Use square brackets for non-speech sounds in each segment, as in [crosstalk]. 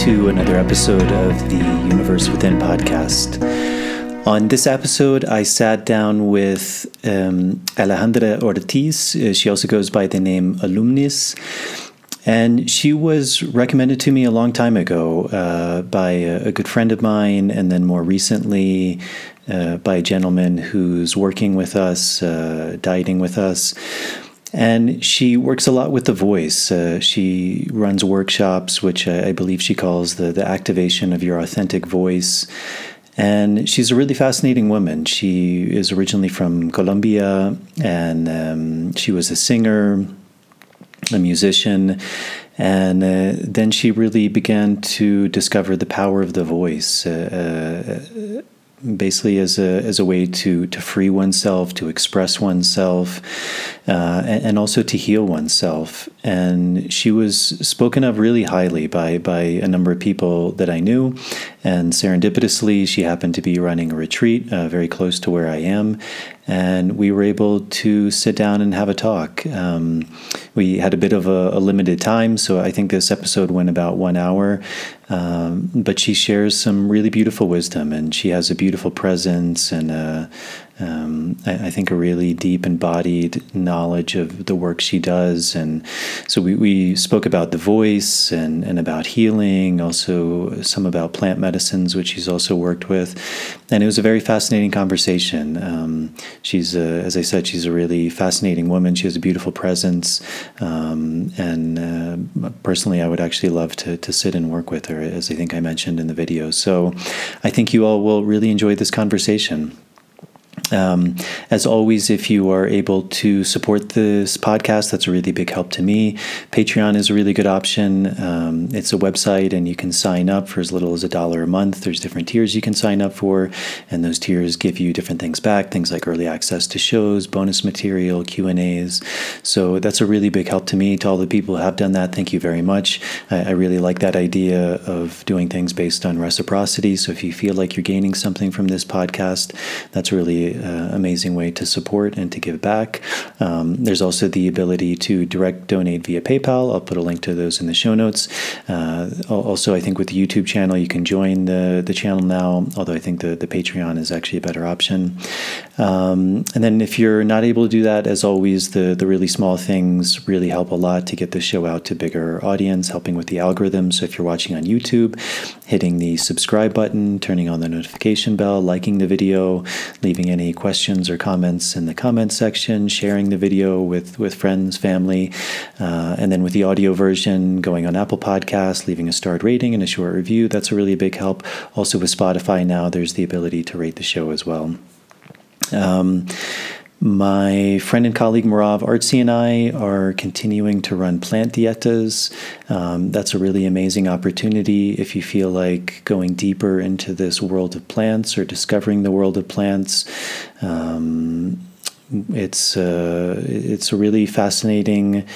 to another episode of the Universe Within podcast. On this episode, I sat down with um, Alejandra Ortiz. Uh, she also goes by the name Alumnis. And she was recommended to me a long time ago uh, by a, a, good friend of mine, and then more recently uh, by a gentleman who's working with us, uh, dieting with us. And she works a lot with the voice. Uh, she runs workshops, which I, I, believe she calls the, the activation of your authentic voice. And she's a really fascinating woman. She is originally from Colombia, and um, she was a singer, a musician, and uh, then she really began to discover the power of the voice. Uh, uh basically as a as a way to to free oneself, to express oneself, uh, and, and, also to heal oneself. And she was spoken of really highly by by a number of people that I knew. And serendipitously, she happened to be running a retreat uh, very close to where I am, and we were able to sit down and have a talk. Um, we had a bit of a, a, limited time, so I think this episode went about one hour. Um, but she shares some really beautiful wisdom, and she has a beautiful presence and a, um, I, I, think a really deep embodied knowledge of the work she does. And so we, we spoke about the voice and, and about healing, also some about plant medicines, which she's also worked with. And it was a very fascinating conversation. Um, she's, a, as I said, she's a really fascinating woman. She has a beautiful presence. Um, and uh, personally, I would actually love to, to sit and work with her, as I think I mentioned in the video. So I think you all will really enjoy this conversation. Um, as always, if you are able to support this podcast, that's a really big help to me. Patreon is a really good option. Um, it's a website, and you can sign up for as little as a dollar a month. There's different tiers you can sign up for, and those tiers give you different things back, things like early access to shows, bonus material, Q and A's. So that's a really big help to me. To all the people who have done that, thank you very much. I, I really like that idea of doing things based on reciprocity. So if you feel like you're gaining something from this podcast, that's really uh, amazing way to support and to give back. Um, there's also the ability to direct donate via PayPal. I'll put a link to those in the show notes. Uh, also, I think with the YouTube channel, you can join the, the channel now, although I think the, the Patreon is actually a better option. Um, and then if you're not able to do that, as always, the, the really small things really help a lot to get the show out to bigger audience, helping with the algorithm. So if you're watching on YouTube, hitting the subscribe button, turning on the notification bell, liking the video, leaving any questions or comments in the comments section, sharing the video with, with friends, family, uh, and then with the audio version, going on Apple Podcasts, leaving a starred rating and a short review. That's a really big help. Also, with Spotify now, there's the ability to rate the show as well. Um, my friend and colleague Merav Artzi and I are continuing to run plant dietas. Um, that's a really amazing opportunity if you feel like going deeper into this world of plants or discovering the world of plants. Um, it's uh, it's a really fascinating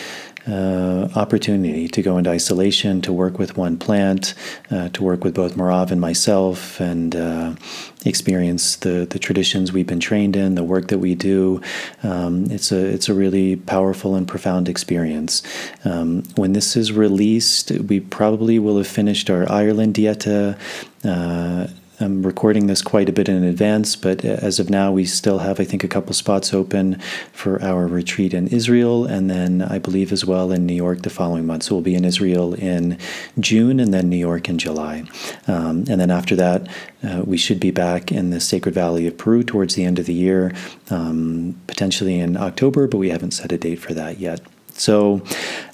uh, opportunity to go into isolation, to work with one plant, uh, to work with both Marav and myself, and uh, experience the the traditions we've been trained in, the work that we do. Um, it's a it's a really powerful and profound experience. Um, when this is released, we probably will have finished our Ireland dieta uh, I'm recording this quite a bit in advance, but as of now, we still have, I think, a couple spots open for our retreat in Israel, and then I believe as well in New York the following month. So we'll be in Israel in June, and then New York in July. Um, and then after that, uh, we should be back in the Sacred Valley of Peru towards the end of the year, um, potentially in October, but we haven't set a date for that yet. So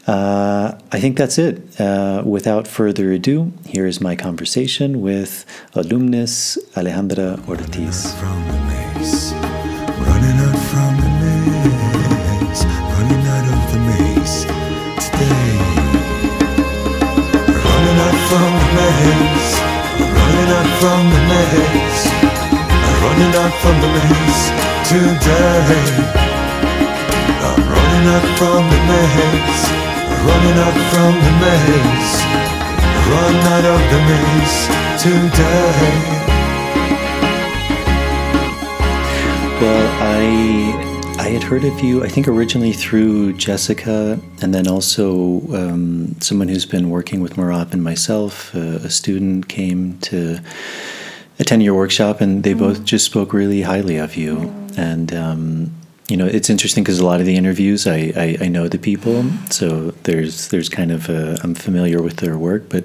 uh, I think that's it. Uh, without further ado, here is my conversation with Alumnis Alejandra Ortiz. Running out from the maze, running out of the maze today. Running out from the maze, running out from the maze, running out from the maze today running out from the maze, running out from the maze, run out of the maze today. Well, I I had heard of you, I think originally through Jessica, and then also um, someone who's been working with Merav and myself. Uh, a student came to attend your workshop, and they mm. both just spoke really highly of you. Mm. And um, you know, it's interesting because a lot of the interviews, I, I, I, know the people, so there's there's kind of a, I'm familiar with their work, but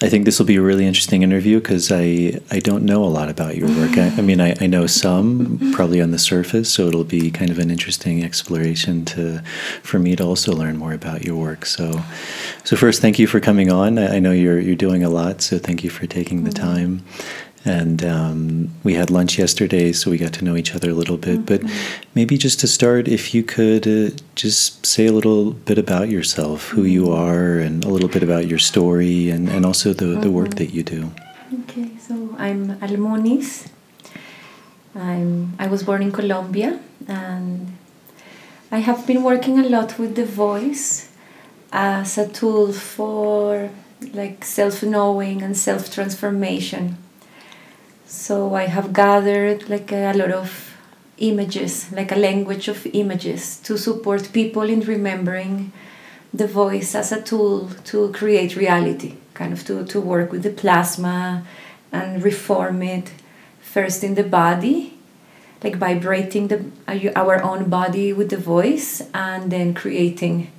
I think this will be a really interesting interview because I I don't know a lot about your work. I, I mean, I, I know some probably on the surface, so it'll be kind of an interesting exploration to for me to also learn more about your work. So, so first, thank you for coming on. I, I know you're you're doing a lot, so thank you for taking the mm-hmm. time and um, we had lunch yesterday, so we got to know each other a little bit. Mm-hmm. But maybe just to start, if you could uh, just say a little bit about yourself, who you mm-hmm. are, and a little bit about your story, and, and also the, the work mm-hmm. that you do. Okay, so I'm Almunis. I'm, I was born in Colombia, and I have been working a lot with the voice as a tool for like self-knowing and self-transformation so I have gathered like a lot of images, like a language of images to support people in remembering the voice as a tool to create reality, kind of to, to work with the plasma and reform it first in the body, like vibrating the, our own body with the voice, and then creating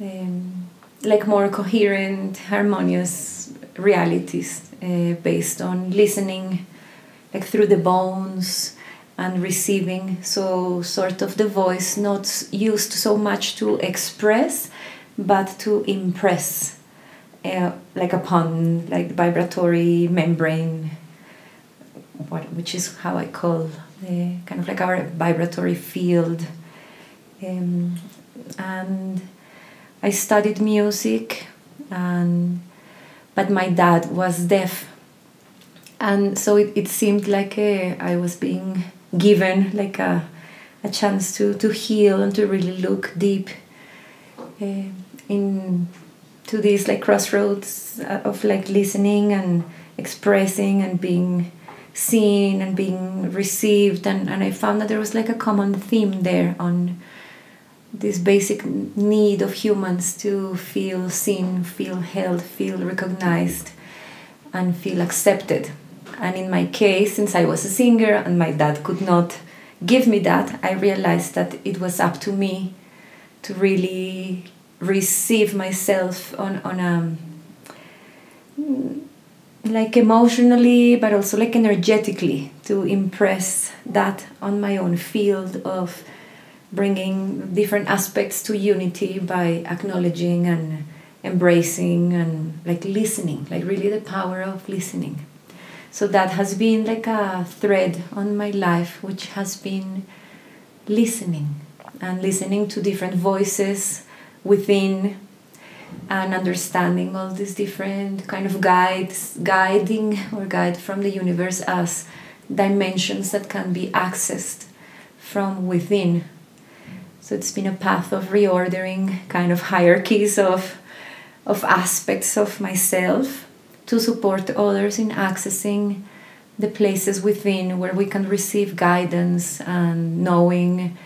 um, like more coherent, harmonious realities uh, based on listening like through the bones and receiving. So sort of the voice not used so much to express but to impress uh, like upon like vibratory membrane what, which is how i call the kind of like our vibratory field. Um, and i studied music and but my dad was deaf. And so it, it seemed like a, I was being given like a, a chance to, to heal and to really look deep uh, in to these like crossroads of like listening and expressing and being seen and being received. And, and I found that there was like a common theme there on this basic need of humans to feel seen, feel held, feel recognized, and feel accepted. And in my case, since I was a singer and my dad could not give me that, I realized that it was up to me to really receive myself on, on a like emotionally but also like energetically to impress that on my own field of bringing different aspects to unity by acknowledging and embracing and like listening, like really the power of listening. So that has been like a thread on my life, which has been listening and listening to different voices within and understanding all these different kind of guides, guiding or guide from the universe as dimensions that can be accessed from within so it's been a path of reordering kind of hierarchies of, of aspects of myself to support others in accessing the places within where we can receive guidance and knowing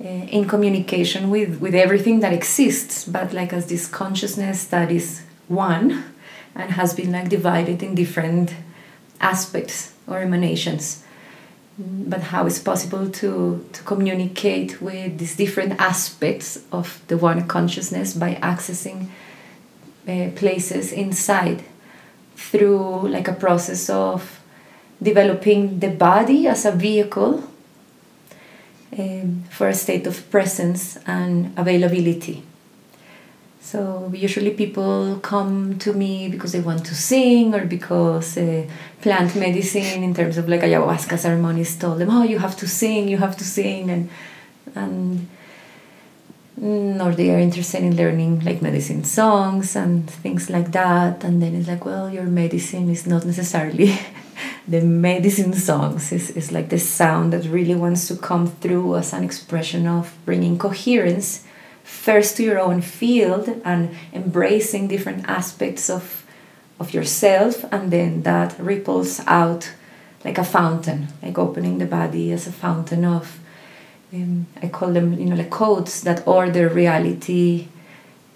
uh, in communication with, with everything that exists, but like as this consciousness that is one and has been like divided in different aspects or emanations but how it's possible to, to communicate with these different aspects of the one consciousness by accessing uh, places inside through like a process of developing the body as a vehicle um, for a state of presence and availability so usually people come to me because they want to sing or because uh, plant medicine in terms of like ayahuasca ceremonies told them, oh, you have to sing, you have to sing, and and or they are interested in learning like medicine songs and things like that. And then it's like, well, your medicine is not necessarily [laughs] the medicine songs. It's, it's like the sound that really wants to come through as an expression of bringing coherence first to your own field and embracing different aspects of of yourself and then that ripples out like a fountain like opening the body as a fountain of um, I call them, you know, like codes that order reality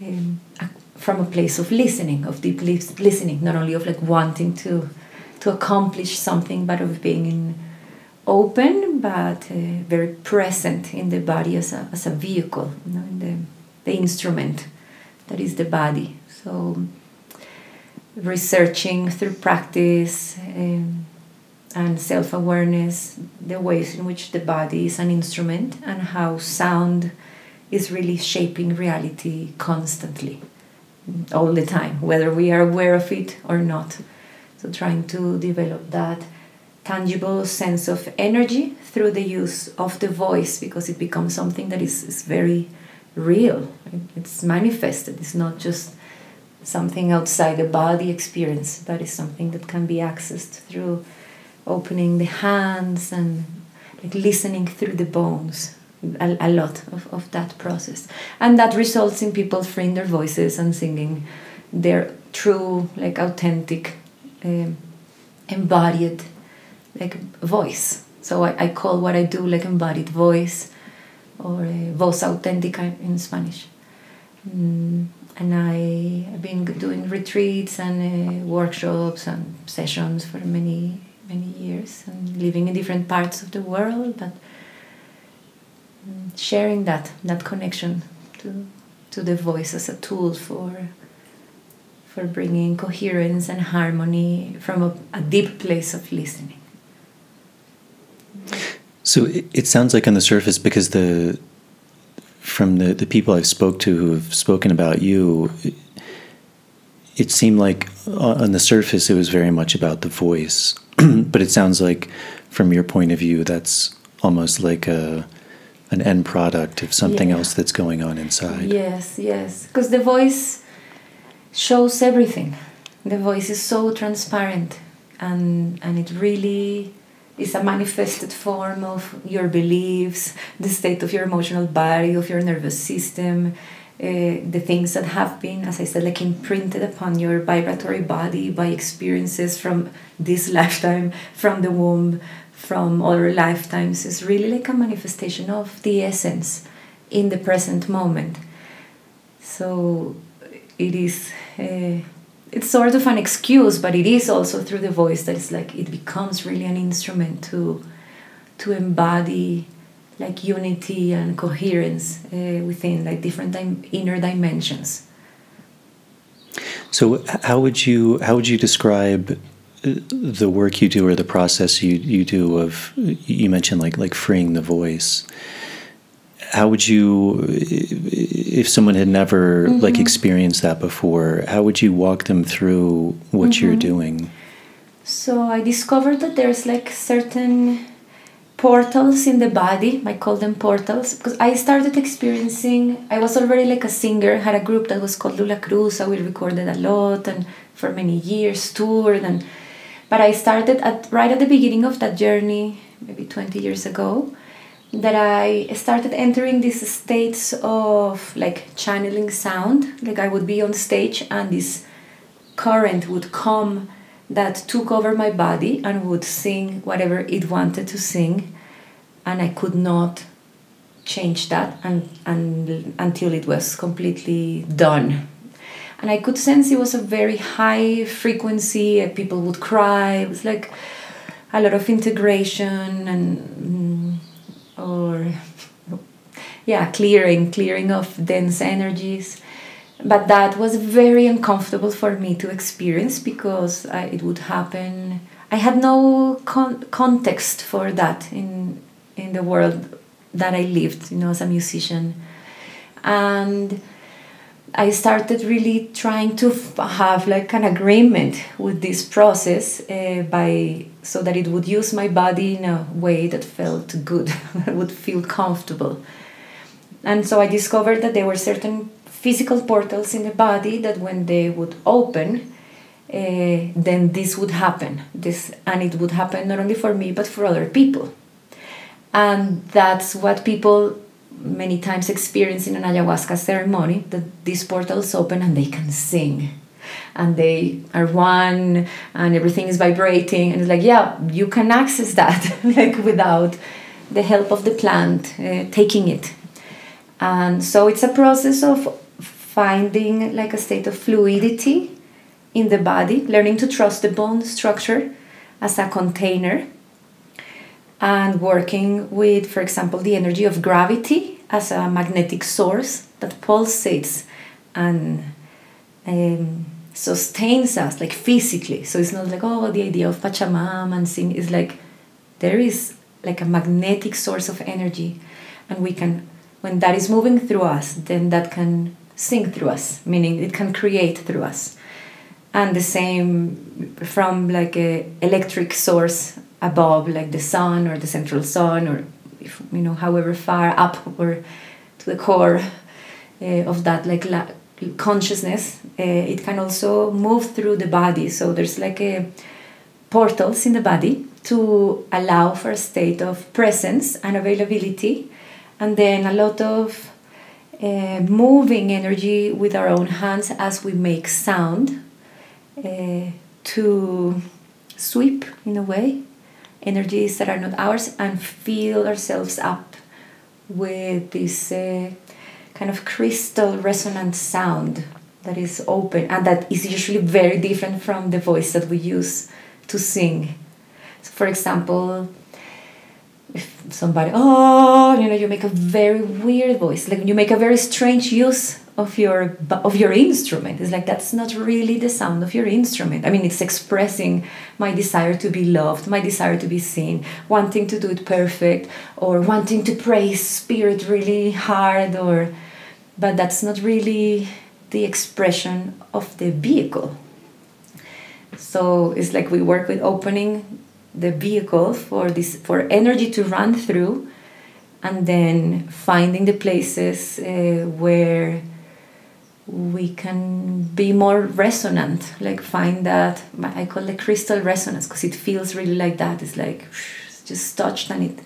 um, from a place of listening, of deep listening, not only of like wanting to to accomplish something, but of being in open, but uh, very present in the body as a as a vehicle, you know, in the the instrument that is the body. So researching through practice. Um, and self awareness, the ways in which the body is an instrument, and how sound is really shaping reality constantly, all the time, whether we are aware of it or not. So, trying to develop that tangible sense of energy through the use of the voice because it becomes something that is, is very real. It's manifested, it's not just something outside the body experience, but it's something that can be accessed through opening the hands and like listening through the bones a, a lot of, of that process. And that results in people freeing their voices and singing their true like authentic um, embodied like voice so I, I call what i do like embodied voice or uh, voz auténtica in spanish mm, and I, have been doing retreats and uh, workshops and sessions for many many years and living in different parts of the world, but mm, sharing that that connection to to the voice as a tool for for bringing coherence and harmony from a, a deep place of listening. So it, it sounds like on the surface, because the from the, the people I've spoke to who have spoken about you, it seemed like on the surface it was very much about the voice. [clears throat] But it sounds like from your point of view that's almost like a an end product of something yeah. else that's going on inside. Yes yes. Because the voice shows everything. The voice is so transparent and and it really is a manifested form of your beliefs the state of your emotional body of your nervous system uh, the things that have been, as I said, like imprinted upon your vibratory body by experiences from this [laughs] lifetime, from the womb, from other lifetimes, It's really like a manifestation of the essence in the present moment. So it is. Uh, it's sort of an excuse, but it is also through the voice that it's like it becomes really an instrument to to embody like unity and coherence uh, within like different dim- inner dimensions. So how would you how would you describe uh, the work you do or the process you, you do of you mentioned like like freeing the voice how would you if someone had never mm-hmm. like experienced that before how would you walk them through what mm-hmm. you're doing so i discovered that there's like certain portals in the body i call them portals because i started experiencing i was already like a singer had a group that was called Lulacruza we recorded a lot and for many years toured and but i started at right at the beginning of that journey maybe 20 years ago that i started entering these states of like channeling sound. Like i would be on stage and this current would come that took over my body and would sing whatever it wanted to sing and i could not change that and, and until it was completely done. And i could sense it was a very high frequency people would cry. It was like a lot of integration and mm, or yeah clearing clearing of dense energies. But that was very uncomfortable for me to experience because I, it would happen i had no con- context for that in in the world that i lived you know as a musician. And i started really trying to f- have like an agreement with this process uh, by so that it would use my body in a way that felt good [laughs] that would feel comfortable and so i discovered that there were certain physical portals in the body that when they would open, uh, then this would happen. This and it would happen not only for me but for other people. And that's what people many times experience in an ayahuasca ceremony that these portals open and they can sing and they are one and everything is vibrating and it's like yeah you can access that [laughs] like without the help of the plant, uh, taking it. And so it's a process of finding like a state of fluidity in the body, learning to trust the bone structure as a container, and working with, for example, the energy of gravity as a magnetic source that pulsates and um, sustains us like physically. So it's not like, oh, the idea of Pachamama and sing is like there is like a magnetic source of energy, and we can, when that is moving through us, then that can sing through us, meaning it can create through us. And the same from like a electric source above, like the sun or the central sun, or if, you know, however far up or to the core uh, of that like la- consciousness, uh, it can also move through the body. So there's like a portals in the body to allow for a state of presence and availability, and then a lot of uh, moving energy with our own hands as we make sound uh, to sweep in a way energies that are not ours and fill ourselves up with this uh, kind of crystal resonant sound that is open and that is usually very different from the voice that we use to sing. So, for example, if somebody, oh, you know, you make a very weird voice, like you make a very strange use of your of your instrument. It's like that's not really the sound of your instrument. I mean, it's expressing my desire to be loved, my desire to be seen, wanting to do it perfect, or wanting to praise spirit really hard, or but that's not really the expression of the vehicle. So it's like we work with opening the vehicle for this for energy to run through, and then finding the places uh, where we can be more resonant like find that i call it crystal resonance because it feels really like that. It's like it's just touched and it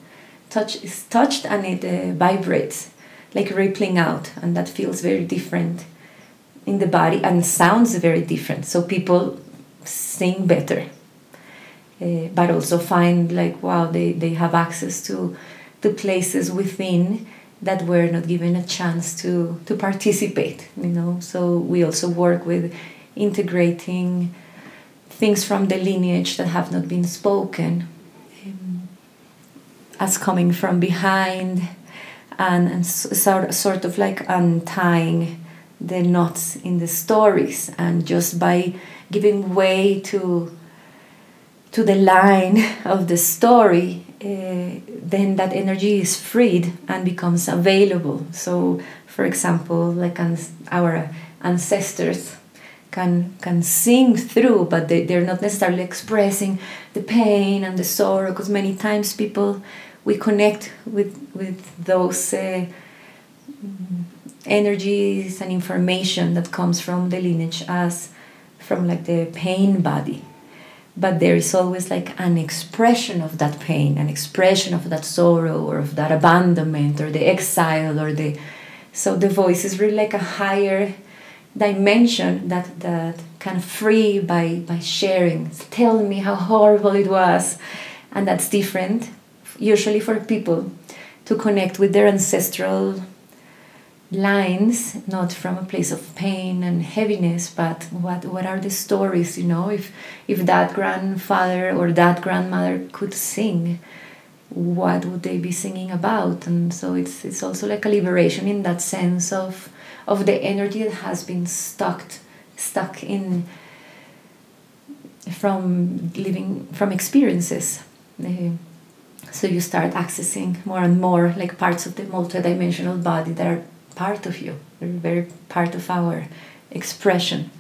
touch is touched and it uh, vibrates like rippling out and that feels very different in the body and sounds very different. So people sing better uh, but also find like wow they, they have access to the places within that were not given a chance to to participate you know? So we also work with integrating things from the lineage that have not been spoken um, as coming from behind and, and sort, sort of like untying the knots in the stories and just by giving way to to the line [laughs] of the story uh, then that energy is freed and becomes available. So, for example, like our ancestors can can sing through, but they, they're not necessarily expressing the pain and the sorrow. Because many times people we connect with with those uh, energies and information that comes from the lineage as from like the pain body but there is always like an expression of that pain an expression of that sorrow or of that abandonment or the exile or the so the voice is really like a higher dimension that that can free by by sharing. Tell me how horrible it was. And that's different usually for people to connect with their ancestral lines not from a place of pain and heaviness but what what are the stories you know? If if that grandfather or that grandmother could sing what would they be singing about? And so it's it's also like a liberation in that sense of of the energy that has been stuck stuck in from living from experiences. Uh, so you start accessing more and more like parts of the multidimensional body that are part of you very part of our expression.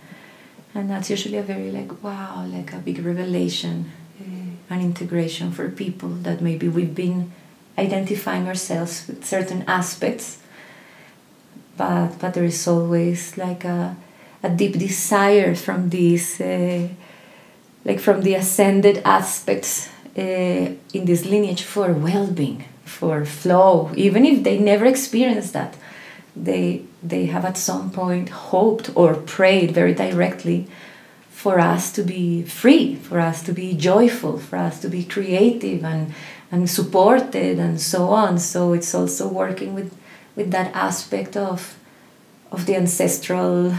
And that's usually a very like wow like a big revelation uh, an integration for people that maybe we've been identifying ourselves with certain aspects. But but there is always like a, a deep desire from these uh, like from the ascended aspects uh, in this lineage for well-being for flow even if they never experienced that they they have at some point hoped or prayed very directly for us to be free, for us to be joyful, for us to be creative and and supported and so on. So it's also working with with that aspect of of the ancestral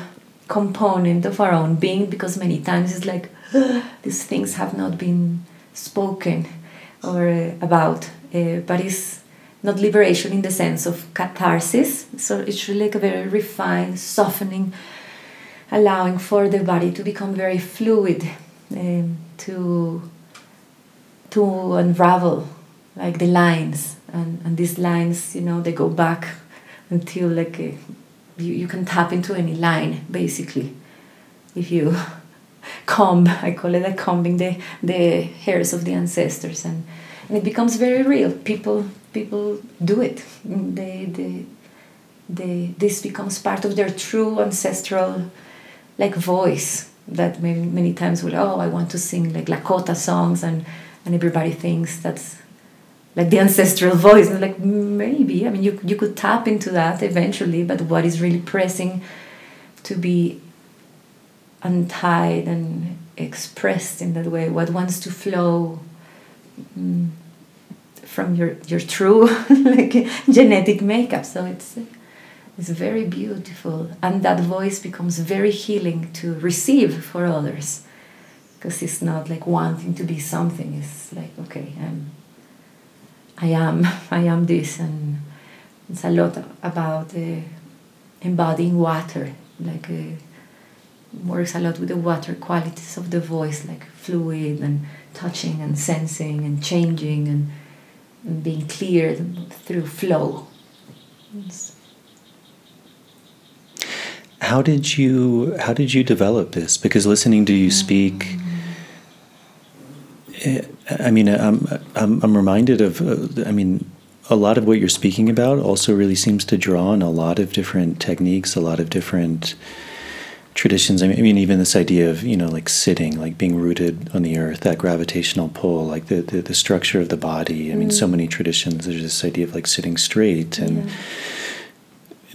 component of our own being because many times it's like [gasps] these things have not been spoken or uh, about uh, but it's not liberation in the sense of catharsis. So it's really like a very refined softening allowing for the body to become very fluid um, to to unravel like the lines. And, and these lines you know they go back until like a, you, you can tap into any line basically. If you [laughs] comb i call it like combing the, the hairs of the ancestors and, and it becomes very real. People people do it. They, they, they, this becomes part of their true ancestral like voice that many, many times will oh i want to sing like lakota songs and and everybody thinks that's like the ancestral voice. And like maybe. I mean you, you could tap into that eventually but what is really pressing to be untied and expressed in that way what wants to flow mm, from your your true [laughs] like genetic makeup. So it's it's very beautiful. And that voice becomes very healing to receive for others. Because it's not like wanting to be something. It's like okay i'm i am [laughs] i am this. And it's a lot about uh, embodying water. Like uh, works a lot with the water qualities of the voice like fluid and touching and sensing and changing and, and being clear through flow. It's how did you how did you develop this? Because listening to you speak eh, i mean i'm i'm, I'm reminded of uh, i mean a lot of what you're speaking about also really seems to draw on a lot of different techniques a lot of different traditions i mean even this idea of you know like sitting like being rooted on the earth that gravitational pull like the the, the structure of the body i mean so mm. many traditions there's this idea of like sitting straight and yeah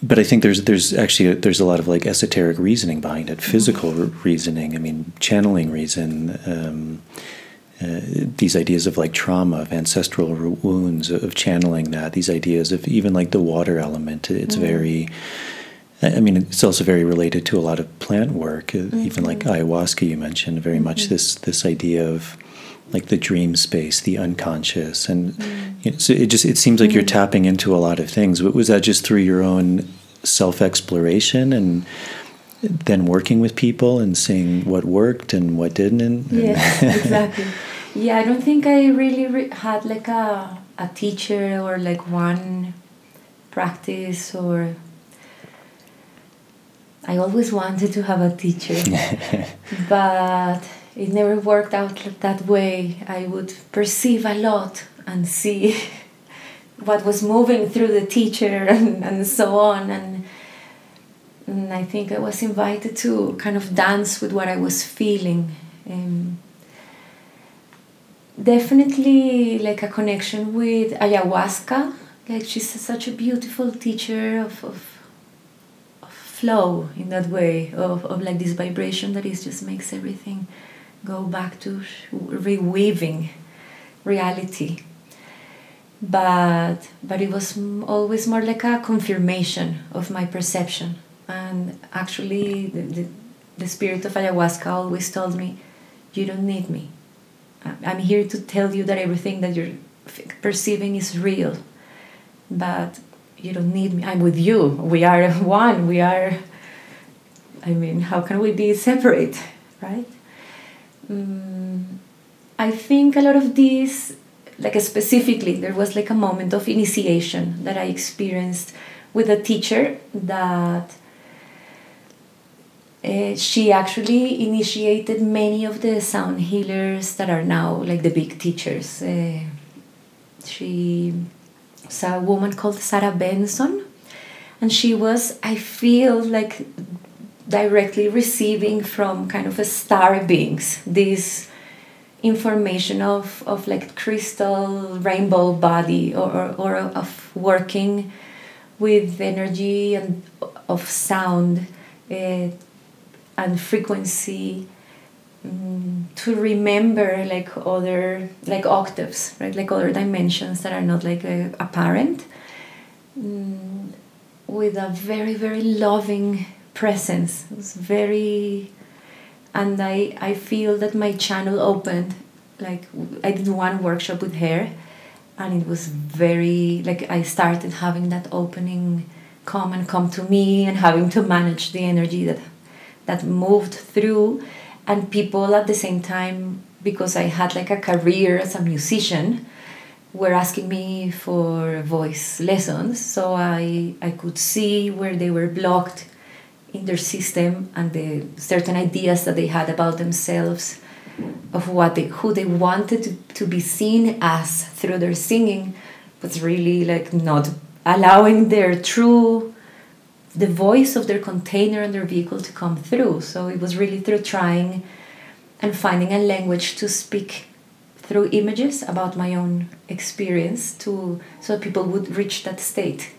but I think there's there's actually a, there's a lot of like esoteric reasoning behind it, physical mm-hmm. reasoning. I mean, channeling reason. Um, uh, these ideas of like trauma, of ancestral wounds, of channeling that. These ideas of even like the water element. It's mm-hmm. very. I mean, it's also very related to a lot of plant work. Mm-hmm. Even like mm-hmm. ayahuasca, you mentioned very much mm-hmm. this this idea of like the dream space, the unconscious, and mm. you know, so it just it seems like mm. you're tapping into a lot of things. Was that just through your own self exploration and then working with people and seeing what worked and what didn't? Yes, [laughs] exactly. Yeah, I don't think I really re- had like a a teacher or like one practice or I always wanted to have a teacher, [laughs] but it never worked out that way. I would perceive a lot and see [laughs] what was moving through the teacher [laughs] and, and so on. And, and I think I was invited to kind of dance with what I was feeling. Um, definitely like a connection with ayahuasca. Like she's such a beautiful teacher of, of flow in that way of, of like this vibration that is just makes everything go back to reweaving reality. But but it was always more like a confirmation of my perception. And actually the, the, the spirit of ayahuasca always told me you don't need me. I'm here to tell you that everything that you're perceiving is real. But you don't need me. I'm with you. We are [laughs] one. We are i mean how can we be separate right? Um, I think a lot of these, like specifically, there was like a moment of initiation that I experienced with a teacher that uh, she actually initiated many of the sound healers that are now like the big teachers. Uh, she was a woman called Sarah Benson, and she was, I feel like directly receiving from kind of a star beings this information of, of like crystal rainbow body or, or, or of working with energy and of sound uh, and frequency to remember like other like octaves right? Like other dimensions that are not like uh, apparent mm, with a very very loving presence. It was very and i i feel that my channel opened like i did one workshop with her and it was very like i started having that opening come and come to me and having to manage the energy that that moved through and people at the same time because i had like a career as a musician were asking me for voice lessons. So i i could see where they were blocked in their system and the certain ideas that they had about themselves of what they who they wanted to, to be seen as through their singing was really like not allowing their true the voice of their container and their vehicle to come through. So it was really through trying and finding a language to speak through images about my own experience to so people would reach that state.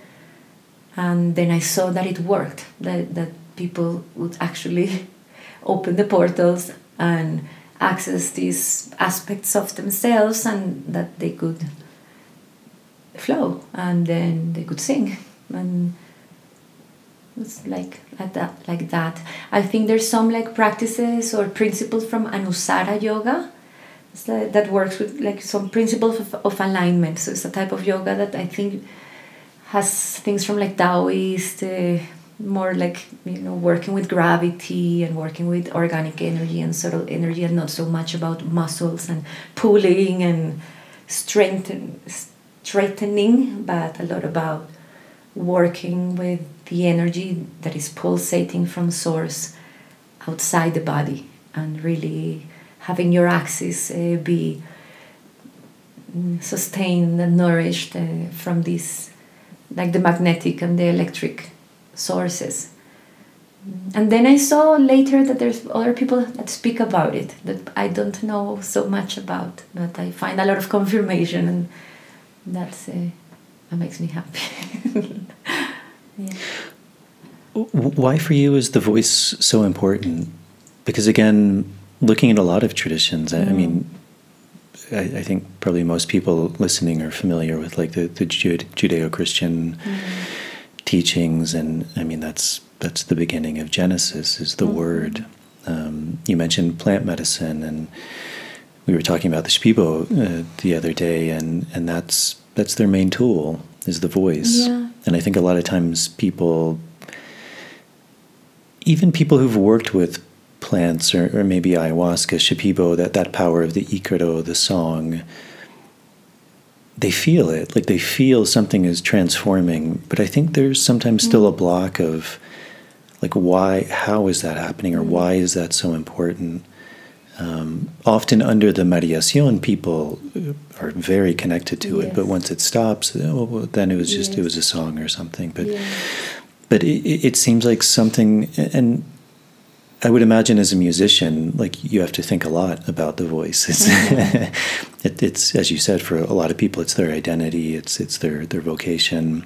And then I saw that it worked, that, that people would actually [laughs] open the portals and access these aspects of themselves and that they could flow and then they could sing and it's like like that like that. I think there's some like practices or principles from anusara yoga. That, that works with like some principles of, of alignment. So it's a type of yoga that i think has things from like taoist uh, more like you know working with gravity and working with organic energy and subtle energy and not so much about muscles and pulling and strengthen, straightening but a lot about working with the energy that is pulsating from source outside the body and really having your axis uh, be sustained and nourished uh, from these like the magnetic and the electric sources. And then i saw later that there's other people that speak about it that i don't know so much about but i find a lot of confirmation and that's uh, that makes me happy [laughs] yeah. Why for you is the voice so important? Because again, looking at a lot of traditions, mm. I, I, mm. mean, I, I, think probably most people listening are familiar with like the, the Judeo-Christian mm. teachings, and I mean that's that's the beginning of Genesis is the mm. word. Um, you mentioned plant medicine, and we were talking about the Shipibo uh, the other day, and and that's that's their main tool is the voice. Yeah. And I think a lot of times people, even people who've worked with plants or, or maybe ayahuasca, shipibo, that, that power of the ikaro, the song, they feel it. Like they feel something is transforming. But I think there's sometimes mm still a block of like why, how is that happening or why is that so important? Um, often under the mareación, people are very connected to yes. it, but once it stops, oh, well, then it was just yes. it was a song or something. But yeah. but it, it seems like something, and I would imagine as a musician, like you have to think a lot about the voice. It's, mm-hmm. [laughs] it, it's as you said, for a lot of people, it's their identity, it's it's their their vocation.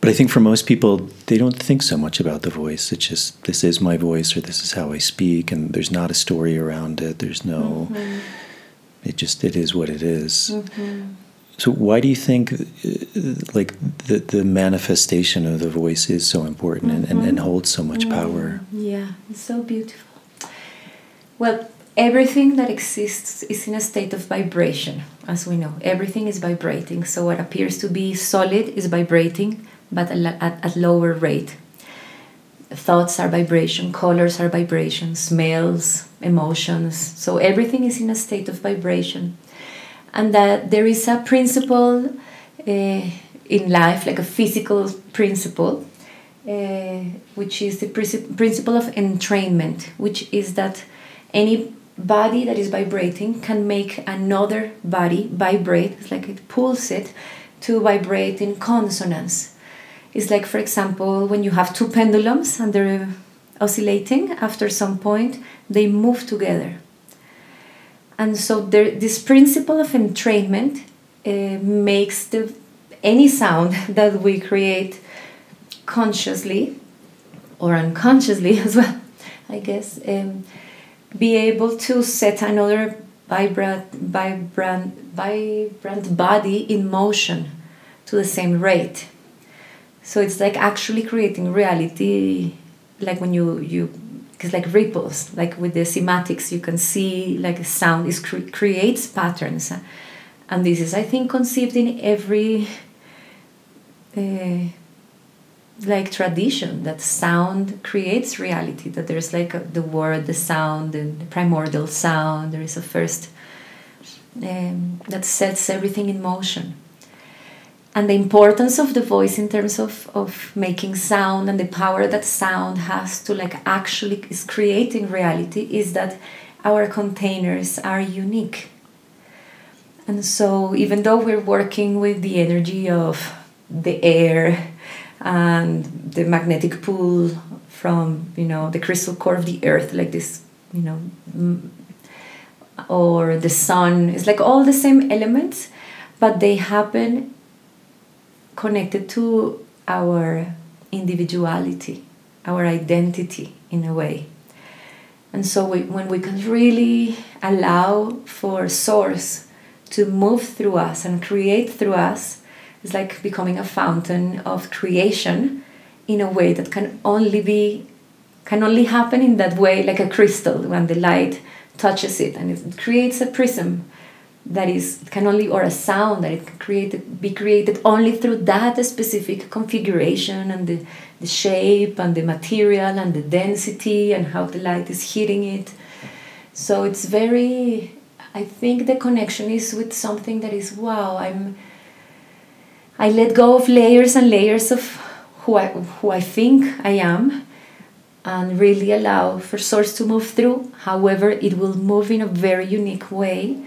But I think for most people, they don't think so much about the voice. It's just this is my voice, or this is how I speak, and there's not a story around it. There's no. Mm-hmm. It just it is what it is. Mm-hmm. So why do you think, uh, like the the manifestation of the voice is so important mm-hmm. and, and, and, mm-hmm. holds so much power? Yeah, it's so beautiful. Well, everything that exists is in a state of vibration, as we know. Everything is vibrating. So what appears to be solid is vibrating but at, at lower rate. Thoughts are vibration, colors are vibration, smells, emotions. So everything is in a state of vibration. And that there is a principle uh, in life, like a physical principle, uh, which is the principle of entrainment, which is that any body that is vibrating can make another body vibrate. It's like it pulls it to vibrate in consonance is like, for example, when you have two pendulums and they're oscillating, after some point, they move together. And so there, this principle of entrainment uh, makes the, any sound [laughs] that we create consciously or unconsciously [laughs] as well, I guess, um, be able to set another vibrant, vibrant, vibrant body in motion to the same rate. So it's like actually creating reality, like when you you because like ripples, like with the cymatics, you can see like sound is cre- creates patterns, and this is I think conceived in every. Uh, like tradition that sound creates reality that there's like a, the word the sound the primordial sound there is a first um, that sets everything in motion and the importance of the voice in terms of, of making sound and the power that sound has to like actually is creating reality is that our containers are unique. And so even though we're working with the energy of the air and the magnetic pull from you know the crystal core of the earth like this you know mm, or the sun it's like all the same elements but they happen connected to our individuality our identity in a way. And so we, when we can really allow for source to move through us and create through us it's like becoming a fountain of creation in a way that can only be can only happen in that way like a crystal when the light touches it and it creates a prism that is can only or a sound that it can create be created only through that specific configuration and the, the shape and the material and the density and how the light is hitting it so it's very i think the connection is with something that is wow i'm I let go of layers and layers of who I, who I think I am and really allow for source to move through. However, it will move in a very unique way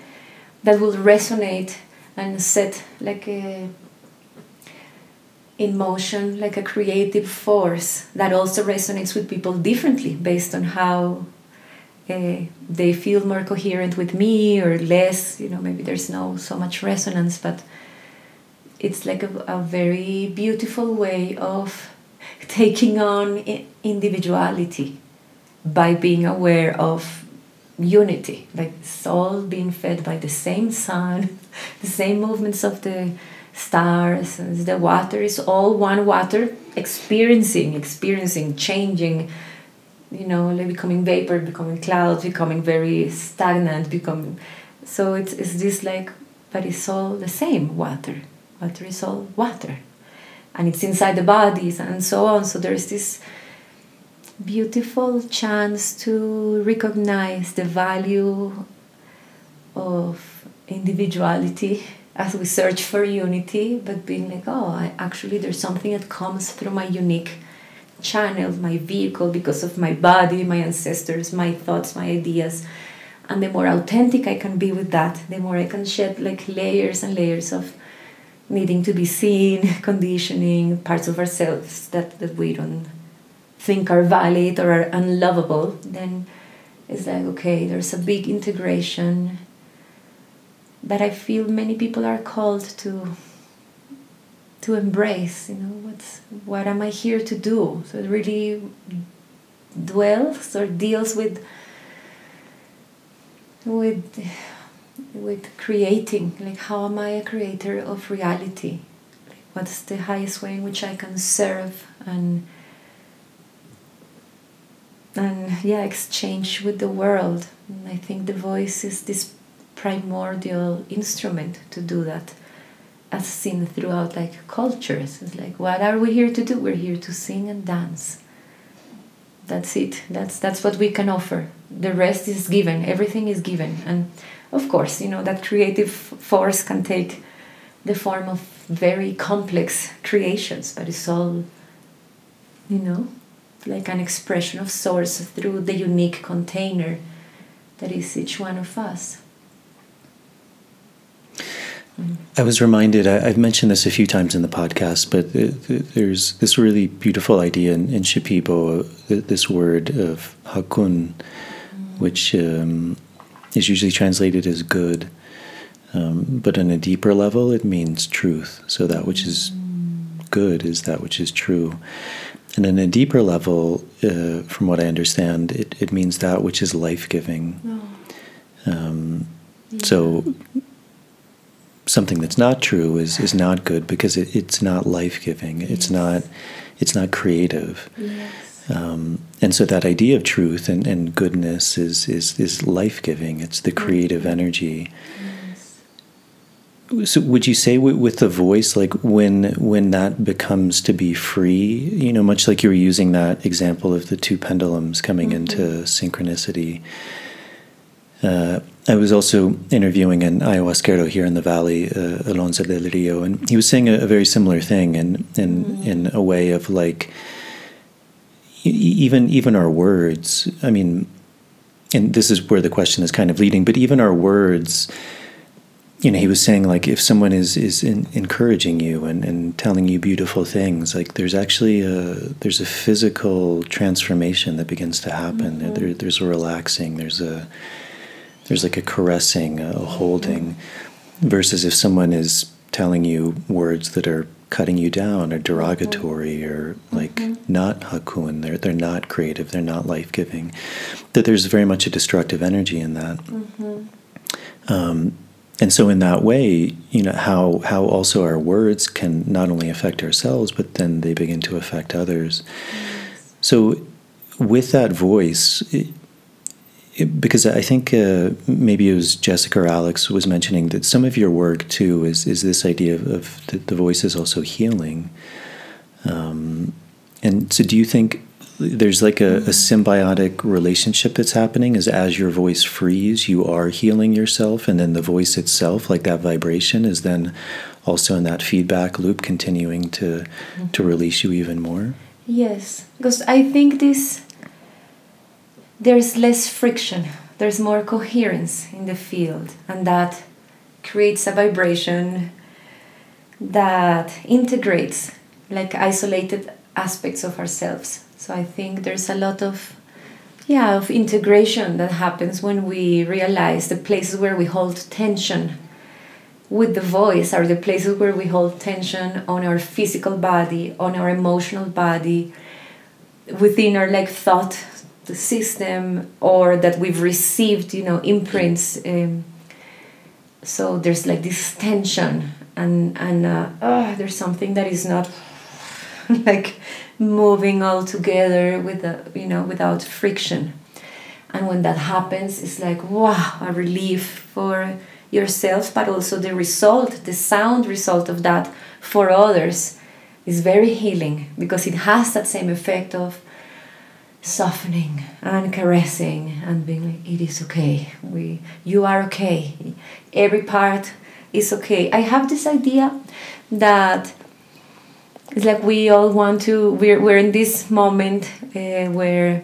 that will resonate and set like a in motion like a creative force that also resonates with people differently based on how uh, they feel more coherent with me or less you know maybe there's no so much resonance but it's like a, a very beautiful way of [laughs] taking on individuality by being aware of unity like it's all being fed by the same sun [laughs] the same movements of the stars the water is all one water experiencing experiencing changing you know like becoming vapor becoming clouds becoming very stagnant becoming so it's, it's this like but it's all the same water water is all water and it's inside the bodies and so on so there's this beautiful chance to recognize the value of individuality as we search for unity but being like oh I, actually there's something that comes through my unique channel my vehicle because of my body my ancestors my thoughts my ideas. And the more authentic i can be with that the more i can shed like layers and layers of needing to be seen, [laughs] conditioning, parts of ourselves that, that we don't think are valid or are unlovable, then it's like, okay, there's a big integration that I feel many people are called to to embrace, you know, what's what am I here to do? So it really dwells or deals with with with creating like how am i a creator of reality what's the highest way in which i can serve and and yeah exchange with the world. And i think the voice is this primordial instrument to do that as seen throughout like cultures. It's like what are we here to do? We're here to sing and dance. That's it. That's that's what we can offer. The rest is given. Everything is given. And of course, you know, that creative force can take the form of very complex creations, but it's all, you know, like an expression of source through the unique container that is each one of us. I was reminded, I, have mentioned this a few times in the podcast, but there's this really beautiful idea in, in Shipibo, this word of hakun, which um, is usually translated as good. Um, but on a deeper level, it means truth. So that which is good is that which is true. And in a deeper level, uh, from what I understand, it, it means that which is life giving. Oh. Um, So something that's not true is, is not good because it, it's not life giving. It's not it's not creative. Yes. Um, and so that idea of truth and, and goodness is is, is life giving. It's the creative energy. So would you say with, with the voice, like when when that becomes to be free, you know, much like you were using that example of the two pendulums coming into synchronicity. Uh, I was also interviewing an ayahuasquero here in the valley, uh, Alonso del Rio, and he was saying a, a very similar thing, in in in a way of like e- even even our words. I mean, and this is where the question is kind of leading, but even our words you know, he was saying like if someone is is in, encouraging you and, and telling you beautiful things, like there's actually a there's a physical transformation that begins to happen. Mm-hmm. There, there's a relaxing. There's a there's like a caressing, a holding, mm-hmm. versus if someone is telling you words that are cutting you down or derogatory mm-hmm. or like not hakun. They're they're not creative. They're not life giving. That there's very much a destructive energy in that. Um, and so in that way you know how how also our words can not only affect ourselves but then they begin to affect others so with that voice it, it, because I think uh, maybe it was Jessica or Alex was mentioning that some of your work too is is this idea of, of the, the voice is also healing. Um, and so, do you think there's like a, a symbiotic relationship that's happening? Is as your voice frees, you are healing yourself, and then the voice itself, like that vibration, is then also in that feedback loop, continuing to to mm-hmm. release you even more. Yes, because I think this there's less friction, there's more coherence in the field, and that creates a vibration that integrates like isolated aspects of ourselves. So I think there's a lot of yeah, of integration that happens when we realize the places where we hold tension with the voice are the places where we hold tension on our physical body, on our emotional body, within our like thought system or that we've received you know imprints um, so there's like this tension and and uh, oh, there's something that is not [laughs] like moving all together with the you know without friction. And when that happens it's like wow a relief for yourself but also the result the sound result of that for others is very healing because it has that same effect of softening and caressing and being like it is okay. We you are okay. Every part is okay. I have this idea that it's like we all want to we're, we're in this moment uh, where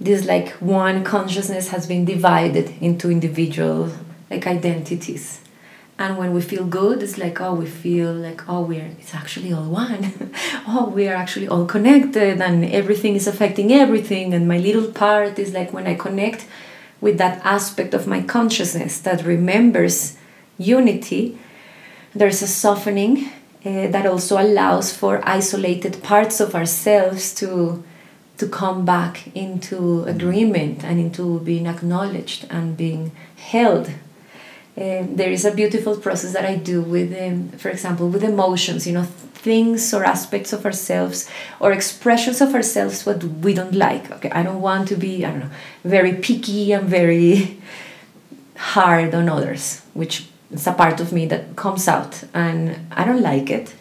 this like one consciousness has been divided into individual like identities. And when we feel good it's like oh we feel like oh we're it's actually all one. [laughs] Oh we are actually all connected and everything is affecting everything. And my little part is like when i connect with that aspect of my consciousness that remembers unity there's a softening uh, that also allows for isolated parts of ourselves to to come back into agreement and into being acknowledged and being held um, there is a beautiful process that I do with, um, for example, with emotions, you know, things or aspects of ourselves or expressions of ourselves what we don't like. Okay, I don't want to be, I don't know, very picky and very [laughs] hard on others, which is a part of me that comes out and I don't like it.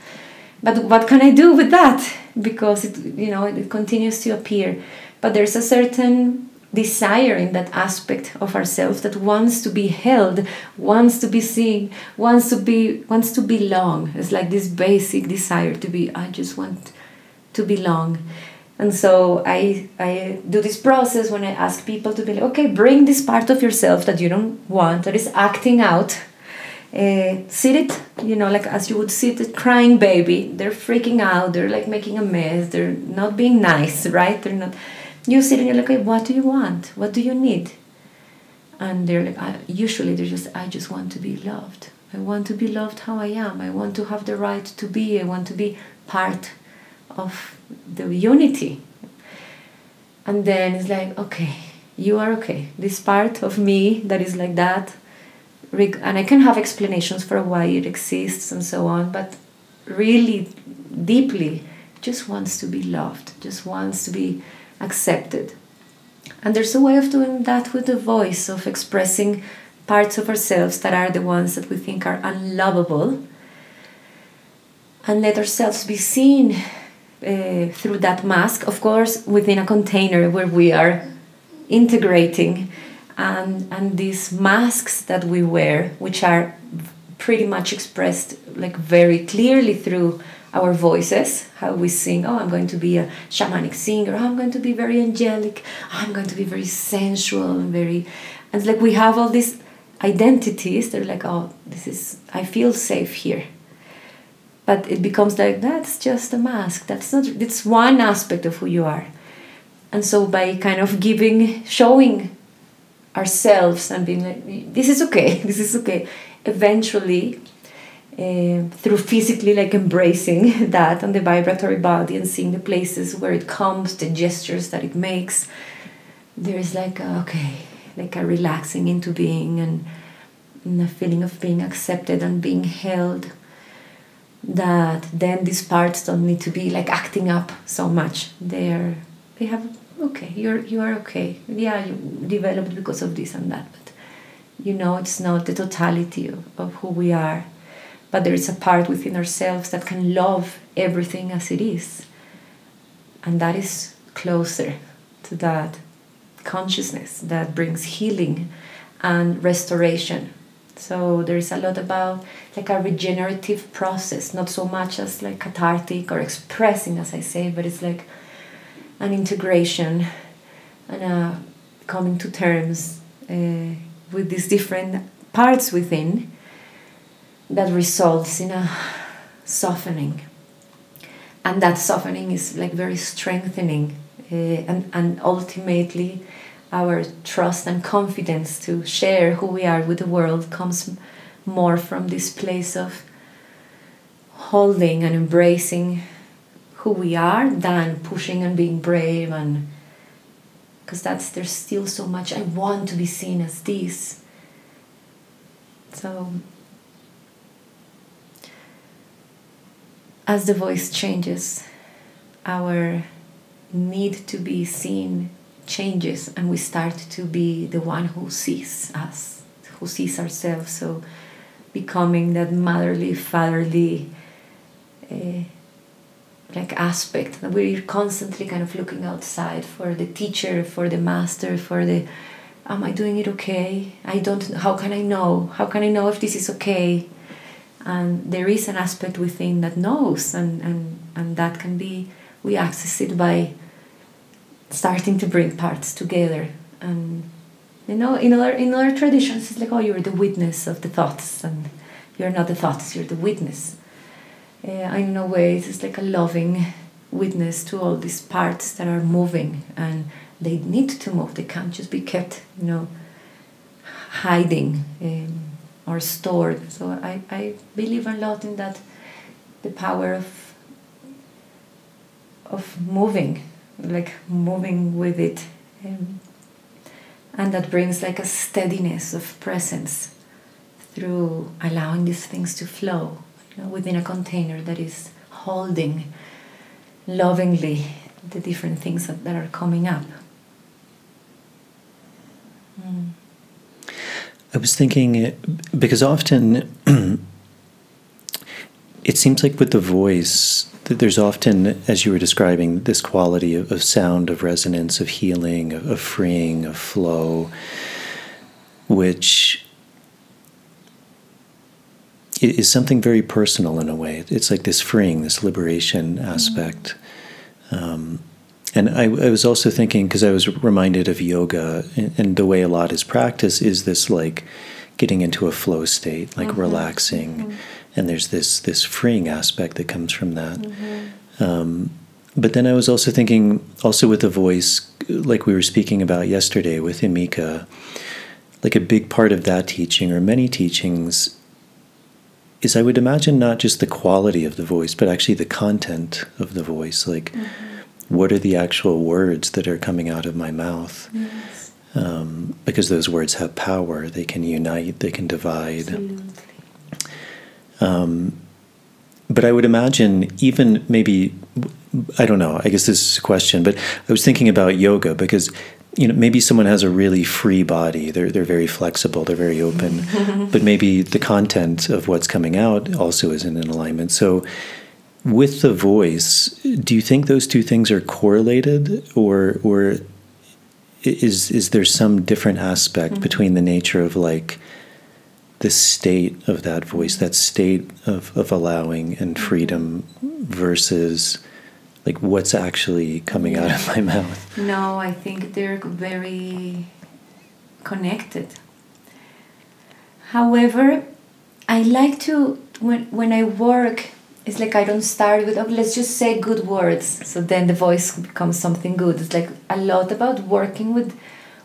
But what can I do with that? Because it, you know, it continues to appear. But there's a certain desire in that aspect of ourselves that wants to be held wants to be seen wants to be wants to belong it's like this basic desire to be i just want to belong and so i i do this process when i ask people to be like okay bring this part of yourself that you don't want that is acting out uh, sit it you know like as you would sit a crying baby they're freaking out they're like making a mess they're not being nice right they're not you sit and you're like, okay, what do you want? What do you need? And they're like, I, usually they're just, I just want to be loved. I want to be loved how I am. I want to have the right to be. I want to be part of the unity. And then it's like, okay, you are okay. This part of me that is like that, and I can have explanations for why it exists and so on, but really deeply just wants to be loved, just wants to be accepted. And there's a way of doing that with the voice, of expressing parts of ourselves that are the ones that we think are unlovable, and let ourselves be seen uh, through that mask, of course, within a container where we are integrating. And, and these masks that we wear, which are pretty much expressed like very clearly through our voices, how we sing. Oh, I'm going to be a shamanic singer. Oh, I'm going to be very angelic. Oh, I'm going to be very sensual and very. And like we have all these identities. They're like, oh, this is. I feel safe here. But it becomes like that's just a mask. That's not. It's one aspect of who you are. And so by kind of giving, showing ourselves and being like, this is okay. [laughs] This is okay. Eventually, uh, through physically like embracing [laughs] that and the vibratory body and seeing the places where it comes, the gestures that it makes, there is like a, okay, like a relaxing into being and, and a feeling of being accepted and being held. That then these parts don't need to be like acting up so much. They're they have okay, you're you are okay. Yeah, you developed because of this and that, but you know it's not the totality of, of who we are but there is a part within ourselves that can love everything as it is. And that is closer to that consciousness that brings healing and restoration. So there is a lot about like a regenerative process, not so much as like cathartic or expressing, as I say, but it's like an integration and coming to terms uh, with these different parts within that results in a softening. And that softening is like very strengthening uh, and, and ultimately our trust and confidence to share who we are with the world comes more from this place of holding and embracing who we are than pushing and being brave and because that's there's still so much i want to be seen as this so as the voice changes, our need to be seen changes, and we start to be the one who sees us, who sees ourselves. So, becoming that motherly, fatherly. Uh, like aspect. That we're constantly kind of looking outside for the teacher for the master for the am i doing it okay? I don't how can i know? How can i know if this is okay? And there is an aspect within that knows and, and, and that can be we access it by starting to bring parts together. And you know in other in other traditions it's like oh you're the witness of the thoughts and you're not the thoughts you're the witness uh, in a way it's like a loving witness to all these parts that are moving and they need to move they can't just be kept you know hiding um, or stored. So I, I believe a lot in that the power of of moving, like moving with it. Um, and that brings like a steadiness of presence through allowing these things to flow within a container that is holding lovingly the different things that, that are coming up. Mm. I was thinking because often [clears throat] it seems like with the voice that there's often, as you were describing, this quality of, of sound, of resonance, of healing, of, of freeing, of flow, which is something very personal in a way. It's like this freeing, this liberation aspect. Mm-hmm. Um, and I, I, was also thinking because I was reminded of yoga and, and, the way a lot is practiced is this like getting into a flow state, like mm-hmm. relaxing, mm-hmm. and there's this this freeing aspect that comes from that. Mm-hmm. Um, but then I was also thinking, also with the voice, like we were speaking about yesterday with Emika, like a big part of that teaching or many teachings is I would imagine not just the quality of the voice, but actually the content of the voice. Like, mm-hmm. what are the actual words that are coming out of my mouth? Yes. Um, because those words have power. They can unite, they can divide. Um, but I would imagine, even maybe, I don't know, I guess this is a question, but I was thinking about yoga because you know maybe someone has a really free body. They're they're very flexible. They're very open. [laughs] But maybe the content of what's coming out also isn't in alignment. So with the voice do you think those two things are correlated? Or or is is there some different aspect mm-hmm. between the nature of like the state of that voice that state of of allowing and mm-hmm. freedom versus like what's actually coming out of my mouth? No i think they're very connected. However i like to when when i work it's like i don't start with oh let's just say good words. So then the voice becomes something good. It's like a lot about working with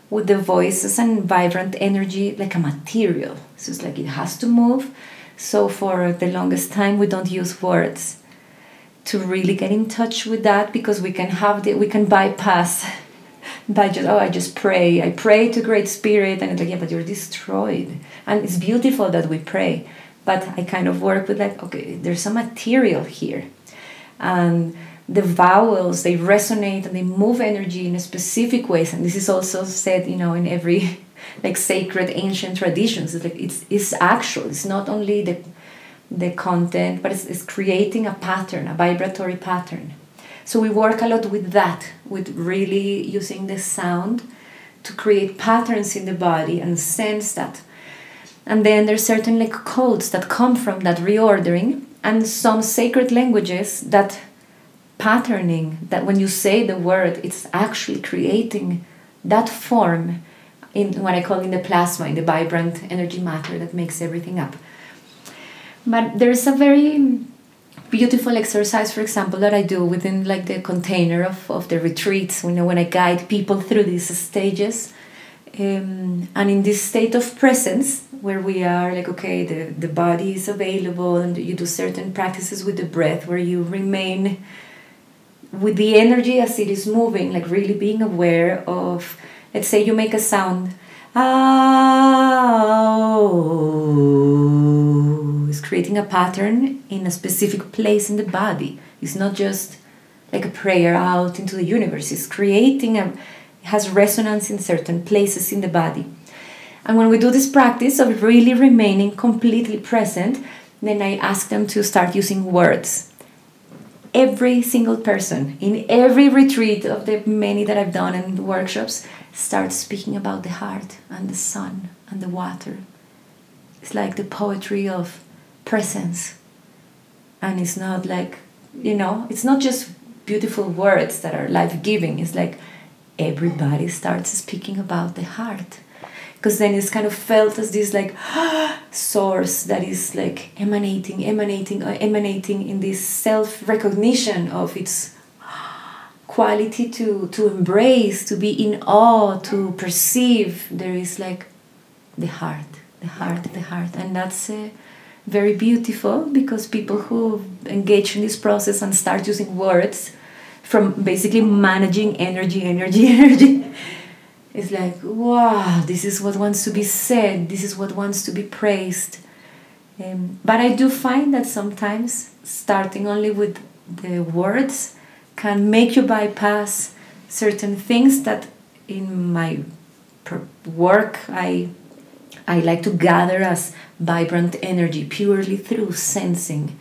with the voices and vibrant energy like a material. So it's like it has to move. So for the longest time we don't use words to really get in touch with that because we can have the we can bypass by just oh I just pray. I pray to Great Spirit and it's like yeah but you're destroyed. And it's beautiful that we pray but I kind of work with like okay there's some material here. And the vowels they resonate and they move energy in a specific ways. And this is also said you know in every [laughs] like sacred ancient traditions. It's like it's, it's actual. It's not only the the content, but it's, it's creating a pattern, a vibratory pattern. So we work a lot with that, with really using the sound to create patterns in the body and sense that. And then there's certain like codes that come from that reordering and some sacred languages that patterning that when you say the word it's actually creating that form in what I call in the plasma, in the vibrant energy matter that makes everything up. But there's a very beautiful exercise, for example, that I do within like the container of, of the retreats, you know, when I guide people through these stages. Um, and in this state of presence, where we are like, okay, the, the body is available, and you do certain practices with the breath where you remain with the energy as it is moving, like really being aware of, let's say you make a sound. Oh, is creating a pattern in a specific place in the body. It's not just like a prayer out into the universe. It's creating a has resonance in certain places in the body. And when we do this practice of really remaining completely present, then I ask them to start using words. Every single person in every retreat of the many that I've done and workshops starts speaking about the heart and the sun and the water. It's like the poetry of presence. And it's not like you know it's not just beautiful words that are life-giving. It's like everybody starts speaking about the heart. Because then it's kind of felt as this like [gasps] source that is like emanating emanating uh, emanating in this self-recognition of its quality to to embrace to be in awe to perceive. There is like the heart the heart the heart. And that's uh, very beautiful because people who engage in this process and start using words from basically managing energy, energy, [laughs] energy. It's like, wow, this is what wants to be said, this is what wants to be praised. Um, but I do find that sometimes starting only with the words can make you bypass certain things that in my work I I like to gather as vibrant energy purely through sensing.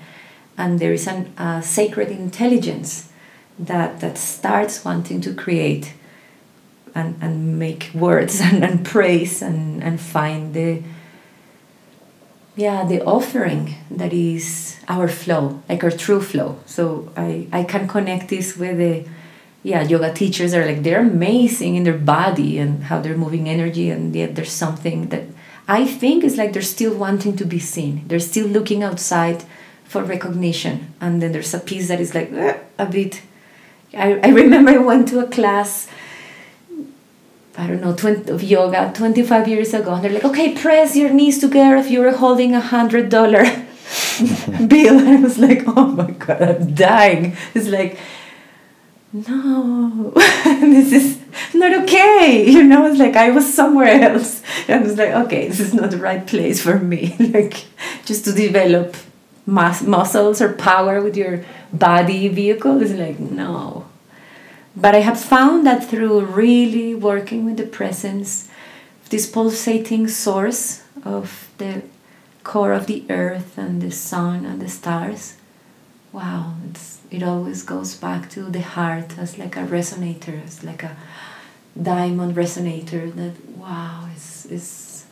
And there is a sacred intelligence that, that starts wanting to create and, and make words [laughs] and, and praise and, and find the yeah the offering that is our flow like our true flow so i i can connect this with the yeah yoga teachers are like they're amazing in their body and how they're moving energy and yet there's something that I think it's like they're still wanting to be seen. They're still looking outside for recognition. And then there's a piece that is like uh, a bit. I, I remember I went to a class, I don't know, 20, of yoga 25 years ago. And they're like, okay, press your knees together if you're holding a $100 [laughs] Bill. [laughs] I was like, oh my god, I'm dying. It's like, no, [laughs] this is not okay. You know, it's like I was somewhere else. [laughs] I was like, okay, this is not the right place for me. [laughs] like, just to develop mus- muscles or power with your body vehicle is like, no. But I have found that through really working with the presence, this pulsating source of the core of the earth and the sun and the stars, wow, it's, it always goes back to the heart as like a resonator, as like a diamond resonator that, wow, is, is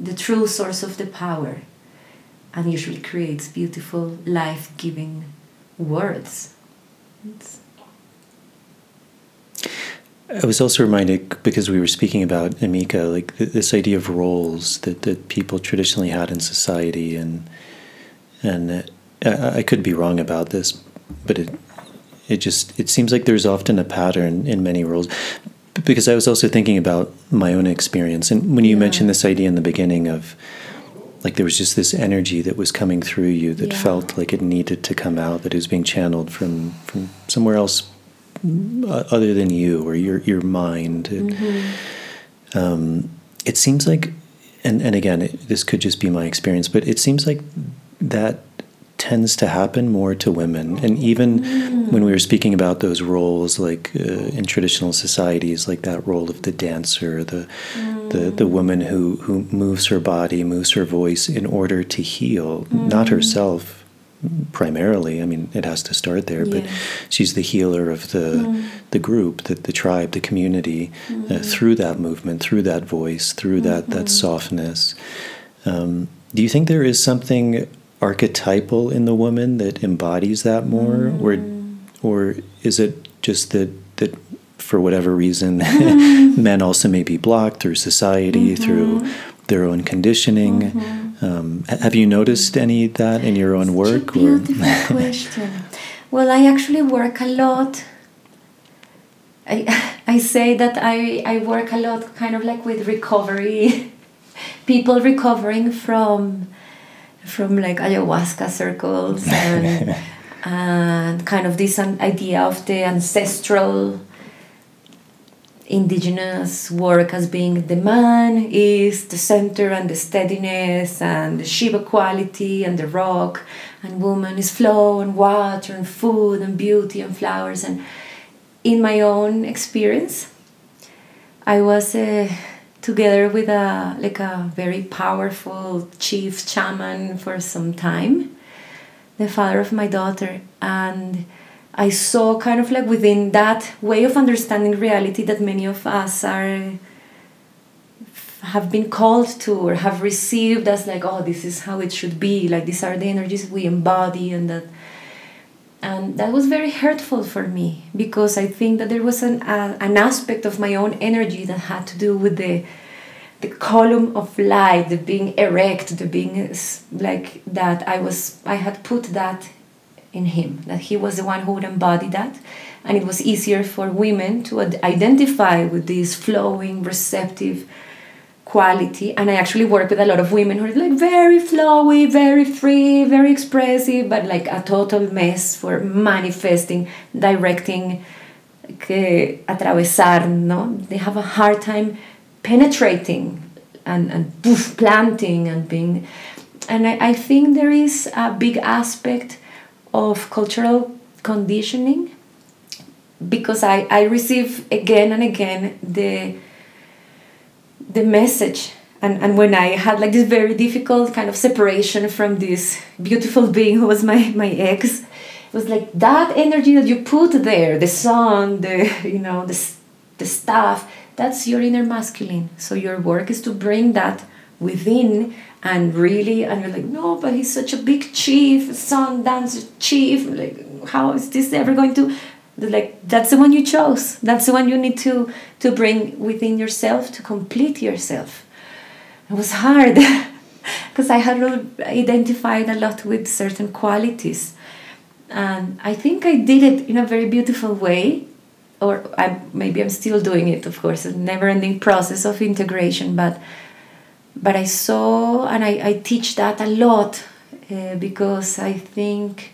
the, true source of the power and usually creates beautiful, life giving words. It's I was also reminded because we were speaking about Amika, like th- this idea of roles that, that people traditionally had in society, and and uh, I could be wrong about this, but it it just it seems like there's often a pattern in many roles. Because I was also thinking about my own experience, and when you Yeah. mentioned this idea in the beginning of like there was just this energy that was coming through you that Yeah. felt like it needed to come out, that it was being channeled from from somewhere else uh, other than you or your your mind. It, um, it seems like, and and again, it, this could just be my experience, but it seems like that tends to happen more to women. And even when we were speaking about those roles, like uh, in traditional societies, like that role of the dancer, the the the woman who who moves her body, moves her voice in order to heal, not herself primarily. I mean, it has to start there, but she's the healer of the the group, the, the tribe, the community, uh, through that movement, through that voice, through that that softness. Um, do you think there is something archetypal in the woman that embodies that more, or mm. or is it just that that for whatever reason [laughs] [laughs] men also may be blocked through society, mm-hmm. through their own conditioning? Mm-hmm. Um, have you noticed any of that in your own work? A beautiful [laughs] question. Well, I actually work a lot. I, I say that I, I work a lot kind of like with recovery, people recovering from from like ayahuasca circles and, [laughs] and kind of this idea of the ancestral indigenous work as being the man is the center and the steadiness and the Shiva quality and the rock, and woman is flow and water and food and beauty and flowers. And in my own experience, I was uh, together with a like a very powerful chief shaman for some time, the father of my daughter, and I saw kind of like within that way of understanding reality that many of us are have been called to or have received as like oh this is how it should be. Like these are the energies we embody and that and that was very hurtful for me because I think that there was an uh, an aspect of my own energy that had to do with the the column of light, the being erect, the being like that. I was I had put that in him that he was the one who would embody that, and it was easier for women to identify with this flowing, receptive quality and i actually work with a lot of women who are like very flowy very free very expressive but like a total mess for manifesting directing que atravesar no? They have a hard time penetrating and, and poof, planting and being and I, I think there is a big aspect of cultural conditioning because I, I receive again and again the the message and, and when I had like this very difficult kind of separation from this beautiful being who was my, my ex, it was like that energy that you put there, the sun, the you know, the, the stuff, that's your inner masculine. So your work is to bring that within and really and you're like, no, but he's such a big chief, sun dancer chief, like how is this ever going to like that's the one you chose. That's the one you need to to bring within yourself to complete yourself. It was hard [laughs] because i had identified a lot with certain qualities. And i think i did it in a very beautiful way or I, maybe i'm still doing it of course a never ending process of integration but but i saw and I, I teach that a lot uh, because I think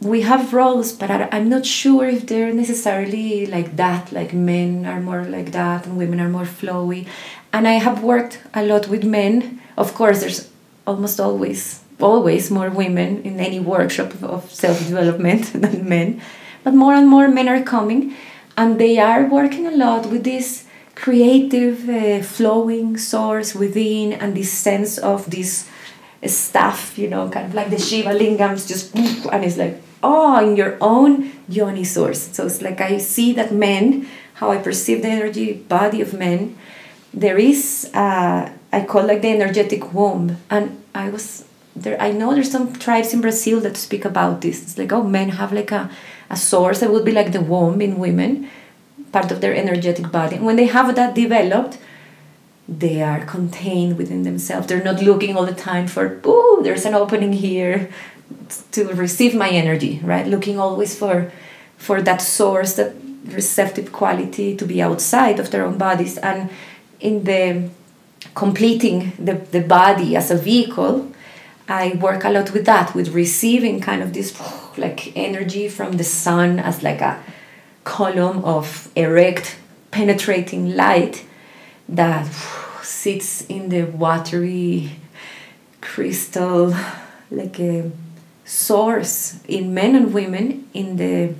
we have roles, but I'm not sure if they're necessarily like that. Like men are more like that, and women are more flowy. And I have worked a lot with men. Of course, there's almost always always more women in any workshop of self development [laughs] than men, but more and more men are coming, and they are working a lot with this creative uh, flowing source within and this sense of this stuff, you know, kind of like the Shiva lingams, just and it's like oh, in your own yoni source. So it's like I see that men, how I perceive the energy body of men, there is uh, I call like the energetic womb, and I was there. I know there's some tribes in Brazil that speak about this. It's like oh, men have like a a source that would be like the womb in women, part of their energetic body. And when they have that developed, they are contained within themselves. They're not looking all the time for, oh, there's an opening here to receive my energy right? Looking always for for that source that receptive quality to be outside of their own bodies. And in the completing the, the body as a vehicle i work a lot with that with receiving kind of this like energy from the sun as like a column of erect penetrating light that sits in the watery crystal like a source in men and women in the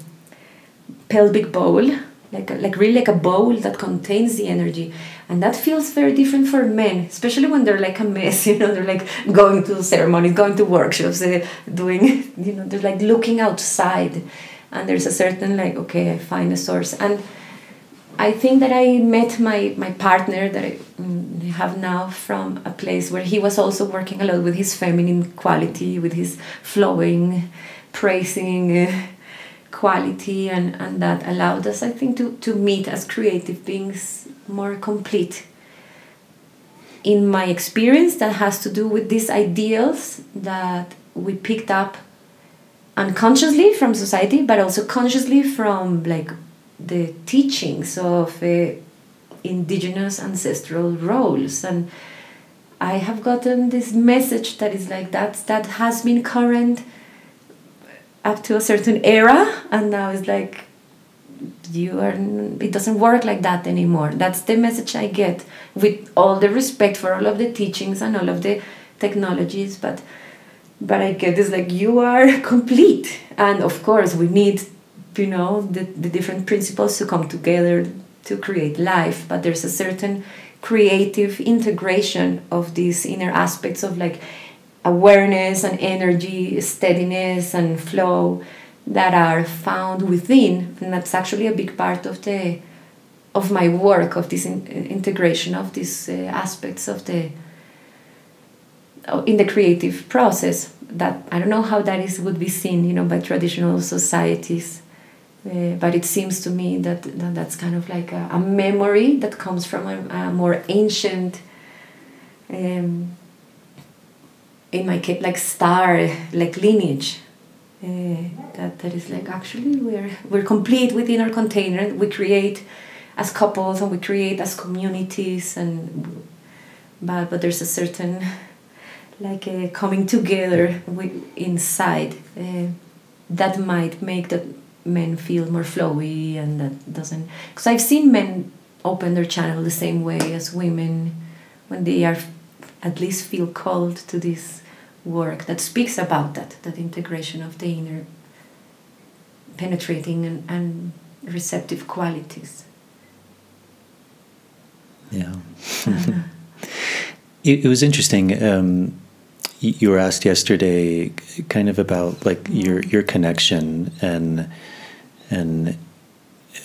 pelvic bowl like like really like a bowl that contains the energy. And that feels very different for men especially when they're like a mess [laughs] you know they're like going to ceremonies going to workshops uh, doing [laughs] you know they're like looking outside. And there's a certain like okay i find a source. And I think that I met my, my partner that I mm, have now from a place where he was also working a lot with his feminine quality, with his flowing, praising uh, quality, and, and that allowed us, I think, to, to meet as creative beings more complete. In my experience, that has to do with these ideals that we picked up unconsciously from society, but also consciously from like the teachings of uh, indigenous ancestral roles. And i have gotten this message that is like that that has been current up to a certain era. And now it's like you are it doesn't work like that anymore. That's the message i get with all the respect for all of the teachings and all of the technologies but but i get this like you are [laughs] complete. And of course we need you know the, the different principles to come together to create life but there's a certain creative integration of these inner aspects of like awareness and energy steadiness and flow that are found within and that's actually a big part of the of my work of this in, integration of these uh, aspects of the in the creative process that i don't know how that is would be seen you know by traditional societies uh, but it seems to me that, that that's kind of like a, a memory that comes from a, a more ancient, um, in my case, like star, like lineage. Uh, that, that is like actually we're we're complete within our container. We create as couples and we create as communities and but but there's a certain like a coming together with, inside uh, that might make that men feel more flowy and that doesn't because i've seen men open their channel the same way as women when they are at least feel called to this work that speaks about that that integration of the inner penetrating and, and receptive qualities. Yeah. [laughs] It, it, was interesting um, you were asked yesterday kind of about like your your connection and and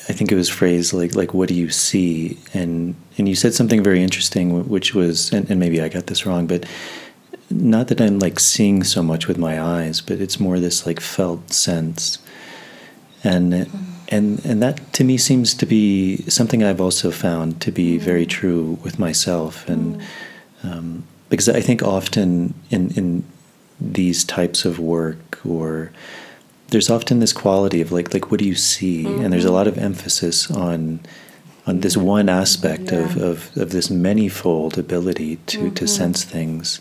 I think it was phrased like like what do you see and and you said something very interesting which was and, and maybe I got this wrong but not that I'm like seeing so much with my eyes but it's more this like felt sense and mm-hmm. and and that to me seems to be something I've also found to be mm-hmm. very true with myself and mm-hmm. um, because I think often in in these types of work or there's often this quality of like like what do you see mm-hmm. and there's a lot of emphasis on on this one aspect yeah. of, of, of this manifold ability to, mm-hmm. to sense things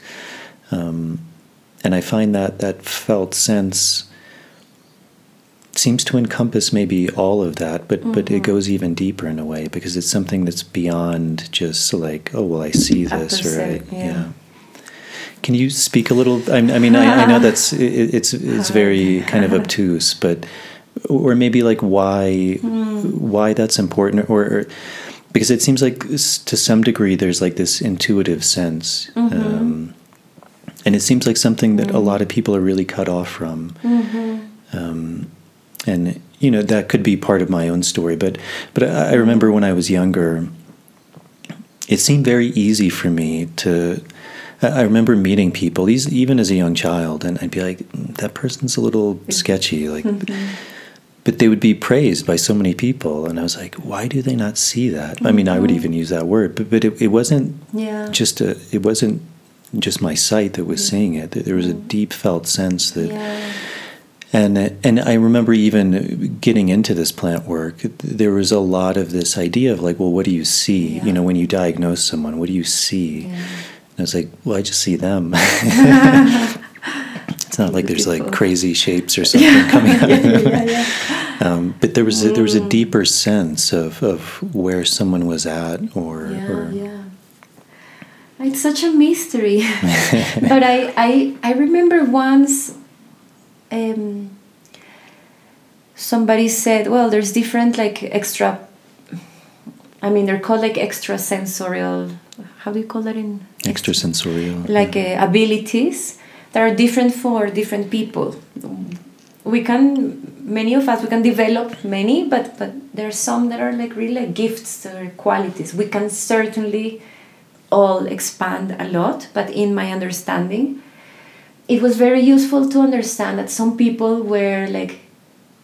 um, and I find that that felt sense seems to encompass maybe all of that, but but it goes even deeper in a way because it's something that's beyond just like oh well I see this or I, yeah. yeah. Can you speak a little? I, I mean, I, I know [laughs] that's it, it's it's very kind of obtuse, but or maybe like why why that's important, or, or because it seems like to some degree there's like this intuitive sense, um, and it seems like something that a lot of people are really cut off from, um, and you know that could be part of my own story, but but I, I remember when I was younger, it seemed very easy for me to. I remember meeting people, these even as a young child, and I'd be like, "Mm, "That person's a little sketchy," like, mm-hmm. but they would be praised by so many people, and I was like, "Why do they not see that?" I mean, I would mm-hmm. even use that word, but but it, it wasn't Yeah. just a, it wasn't just my sight that was mm-hmm. seeing it. There was a deep felt sense that yeah. and and I remember even getting into this plant work. There was a lot of this idea of like, well, what do you see? Yeah. You know, when you diagnose someone, what do you see? Yeah. And I was like, well, I just see them. [laughs] it's not like there's like crazy shapes or [laughs] something coming out. yeah, of them. yeah, yeah. Um, but there was a, there was a Mm. deeper sense of, of where someone was at, or, yeah, or yeah. It's such a mystery. [laughs] but I, I, I remember once um, somebody said, well, there's different like extra, I mean, they're called like extrasensorial, how do you call that in? extrasensorial. Like uh, abilities that are different for different people. We can, many of us, we can develop many, but, but there are some that are like really like gifts or qualities. We can certainly all expand a lot, but in my understanding, it was very useful to understand that some people were like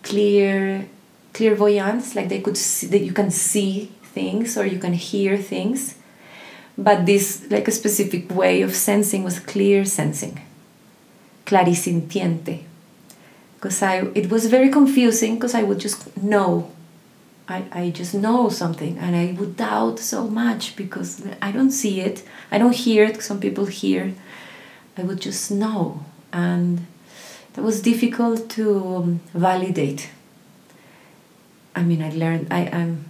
clear clairvoyants like they could see that you can see things or you can hear things but this like a specific way of sensing was clear sensing. Clarisintiente. Because i it was very confusing because i would just know. I, I just know something and i would doubt so much because i don't see it. I don't hear it. Some people hear. I would just know. And that was difficult to um, validate. I mean i learned I, i'm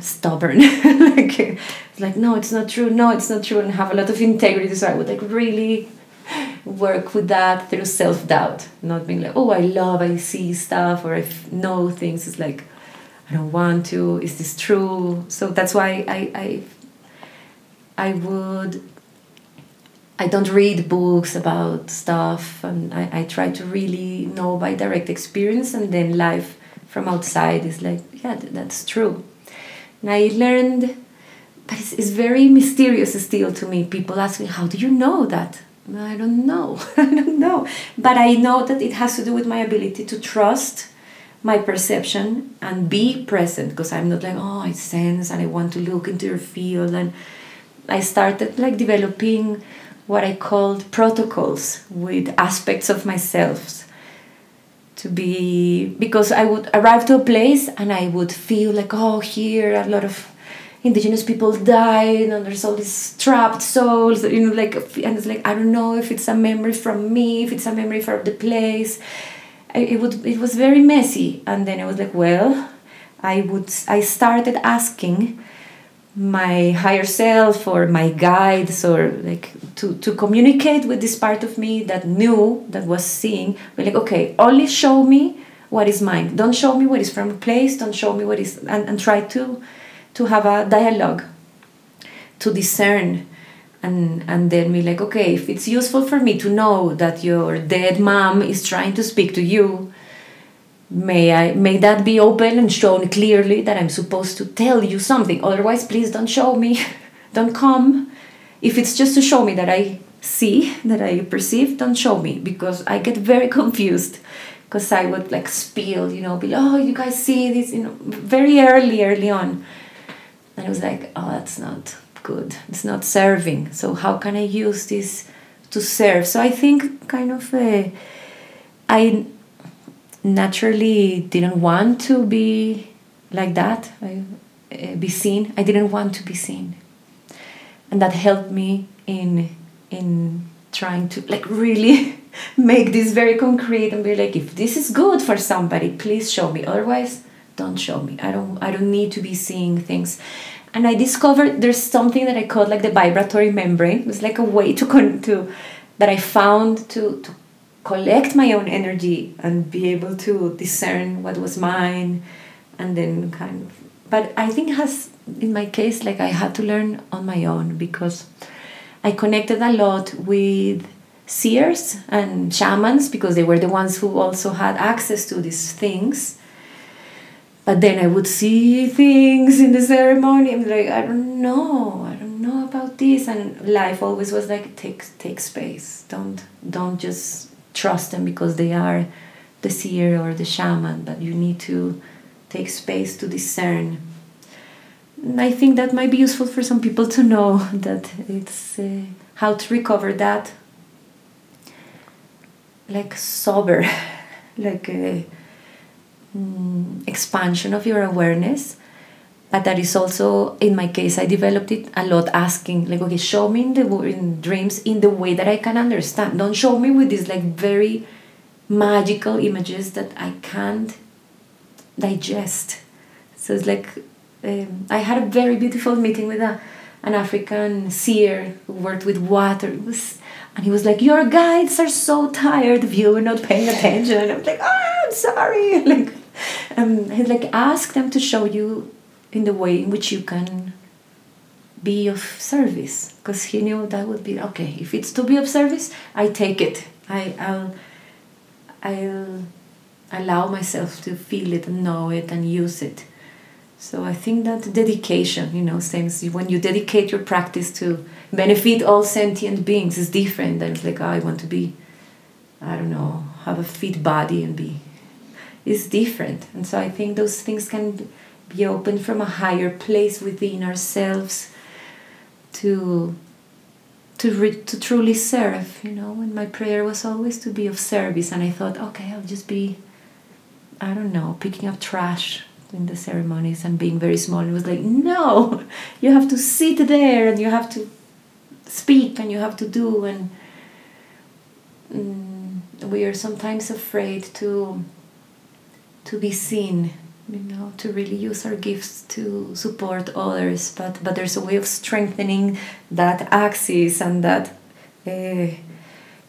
stubborn. [laughs] Like like no it's not true. No it's not true. And have a lot of integrity. So i would like really work with that through self-doubt. Not being like oh i love i see stuff or i know things. It's like i don't want to. Is this true? So that's why i i i would I don't read books about stuff, and I, I try to really know by direct experience, and then life from outside is like, yeah, th- that's true. And I learned, but it's, it's very mysterious still to me. People ask me, how do you know that? I don't know. [laughs] I don't know. But I know that it has to do with my ability to trust my perception and be present because I'm not like, oh, I sense and I want to look into your field. And I started like developing what I called protocols with aspects of myself to be because I would arrive to a place and I would feel like oh here a lot of indigenous people died and there's all these trapped souls you know like and it's like I don't know if it's a memory from me if it's a memory from the place. It would it was very messy. And then I was like well I would I started asking my higher self or my guides or like to, to communicate with this part of me that knew that was seeing be like okay only show me what is mine. Don't show me what is from place. Don't show me what is and, and try to to have a dialogue to discern. And and then be like okay if it's useful for me to know that your dead mom is trying to speak to you may I may that be open and shown clearly that I'm supposed to tell you something. Otherwise, please don't show me, [laughs] don't come. If it's just to show me that I see, that I perceive, don't show me because I get very [laughs] confused. Because I would like spill, you know, be oh, you guys see this, you know, very early, early on. And I was like, oh, that's not good. It's not serving. So how can I use this to serve? So I think kind of uh, I naturally didn't want to be like that I, uh, be seen. I didn't want to be seen. And that helped me in in trying to like really [laughs] make this very concrete and be like if this is good for somebody please show me. Otherwise don't show me. I don't i don't need to be seeing things. And i discovered there's something that i called like the vibratory membrane. It was like a way to con- to that i found to to collect my own energy and be able to discern what was mine and then kind of but i think has in my case like i had to learn on my own because i connected a lot with seers and shamans because they were the ones who also had access to these things. But then i would see things in the ceremony i'm like i don't know i don't know about this. And life always was like take take space. Don't don't just trust them because they are the seer or the shaman but you need to take space to discern. And i think that might be useful for some people to know [laughs] that it's uh, how to recover that like sober [laughs] like a mm, expansion of your awareness but that is also in my case i developed it a lot asking like okay show me in the in dreams in the way that i can understand don't show me with these like very magical images that i can't digest so it's like um, i had a very beautiful meeting with a, an african seer who worked with water it was and he was like, Your guides are so tired of you not paying attention. And I was like, Oh, I'm sorry. [laughs] Like, um, he's like, Ask them to show you in the way in which you can be of service. Because he knew that would be okay. If it's to be of service, I take it. I, I'll, I'll allow myself to feel it and know it and use it. So I think that dedication, you know, things when you dedicate your practice to benefit all sentient beings is different than it's like oh, I want to be, I don't know, have a fit body and be. It's different, and so I think those things can be opened from a higher place within ourselves to to re- to truly serve. You know, and my prayer was always to be of service, and I thought, okay, I'll just be, I don't know, picking up trash in the ceremonies and being very small. It was like, no, [laughs] you have to sit there and you have to speak and you have to do and mm, we are sometimes afraid to to be seen you know to really use our gifts to support others but but there's a way of strengthening that axis and that uh,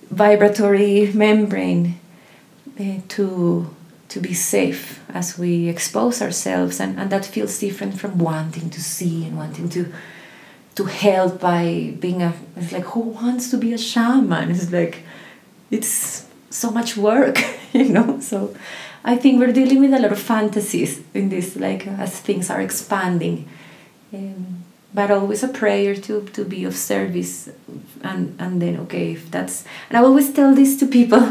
vibratory membrane uh, to to be safe as we expose ourselves and, and that feels different from wanting to see and wanting to to help by being a it's like who wants to be a shaman? It's like it's so much work [laughs] you know so i think we're dealing with a lot of fantasies in this like as things are expanding um, but always a prayer to to be of service and and then okay if that's and i always tell this to people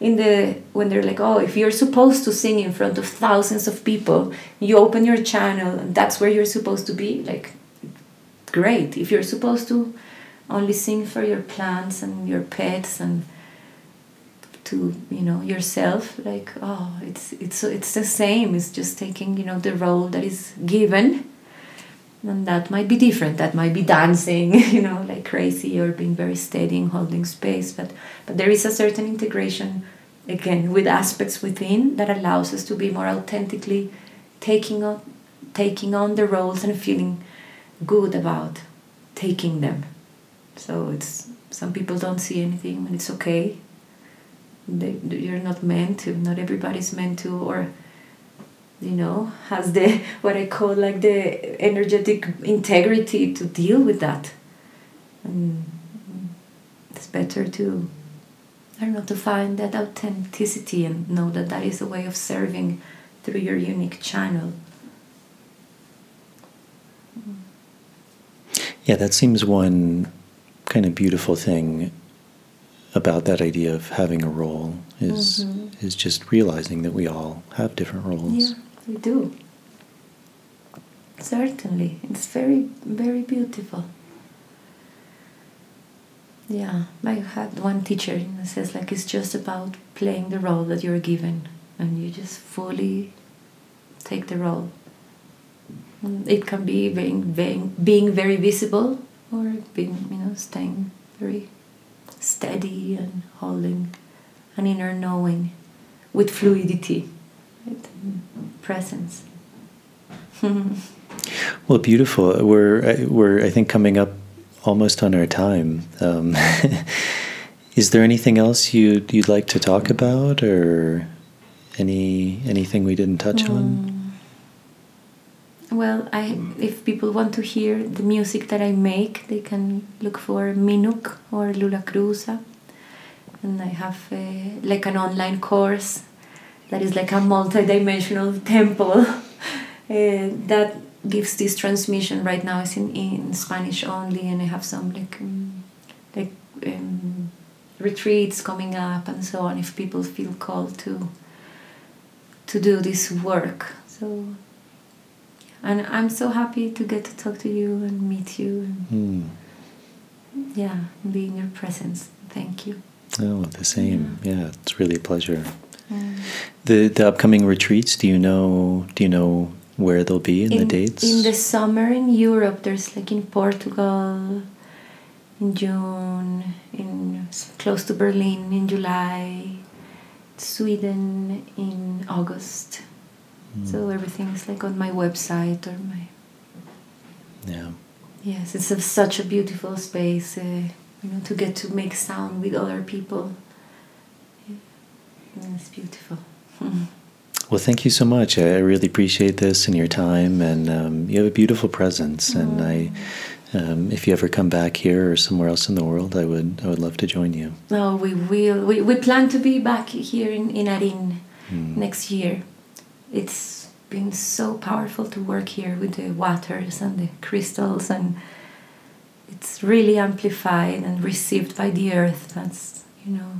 in the when they're like oh if you're supposed to sing in front of thousands of people you open your channel and that's where you're supposed to be like great. If you're supposed to only sing for your plants and your pets and to you know yourself like oh it's it's it's the same it's just taking you know the role that is given and that might be different that might be dancing [laughs] you know like crazy or being very steady and holding space but but there is a certain integration again with aspects within that allows us to be more authentically taking on taking on the roles and feeling good about taking them. So it's some people don't see anything and it's okay. They, you're not meant to. Not everybody's meant to, or you know, has the what I call like the energetic integrity to deal with that. And it's better to I don't know to find that authenticity and know that that is a way of serving through your unique channel. Yeah, that seems one kind of beautiful thing about that idea of having a role is mm-hmm. is just realizing that we all have different roles. Yeah, we do. Certainly, it's very very beautiful. Yeah, I had one teacher who says like it's just about playing the role that you're given, and you just fully take the role. It can be being, being, being very visible or being, you know, staying very steady and holding an inner knowing with fluidity, right? presence. [laughs] well, beautiful. We're uh, we're I think coming up almost on our time. Um, [laughs] is there anything else you'd you'd like to talk about, or any anything we didn't touch um, on? Well, I if people want to hear the music that I make, they can look for Minuk or Lulacruza, and I have a, like an online course that is like a multi-dimensional [laughs] temple uh, that gives this transmission. Right now, it's in, in Spanish only, and I have some like um, like um, retreats coming up and so on. If people feel called to to do this work, so and I'm so happy to get to talk to you and meet you. And, mm. Yeah, be in your presence. Thank you. Oh, the same. Yeah, yeah it's really a pleasure. Mm. The the upcoming retreats. Do you know? Do you know where they'll be in, in, the dates? In the summer in Europe, there's like in Portugal, in June, in close to Berlin in July, Sweden in August. So hmm. everything is like on my website or my. Yeah. Yes, it's a, such a beautiful space, uh, you know, to get to make sound with other people. Yeah. It's beautiful. [laughs] Well, thank you so much. I really appreciate this and your time, and um, you have a beautiful presence. Mm. And I, um, if you ever come back here or somewhere else in the world, I would I would love to join you. No, we will. We, we plan to be back here in in Arin mm. next year it's been so powerful to work here with the waters and the crystals and it's really amplified and received by the earth. That's you know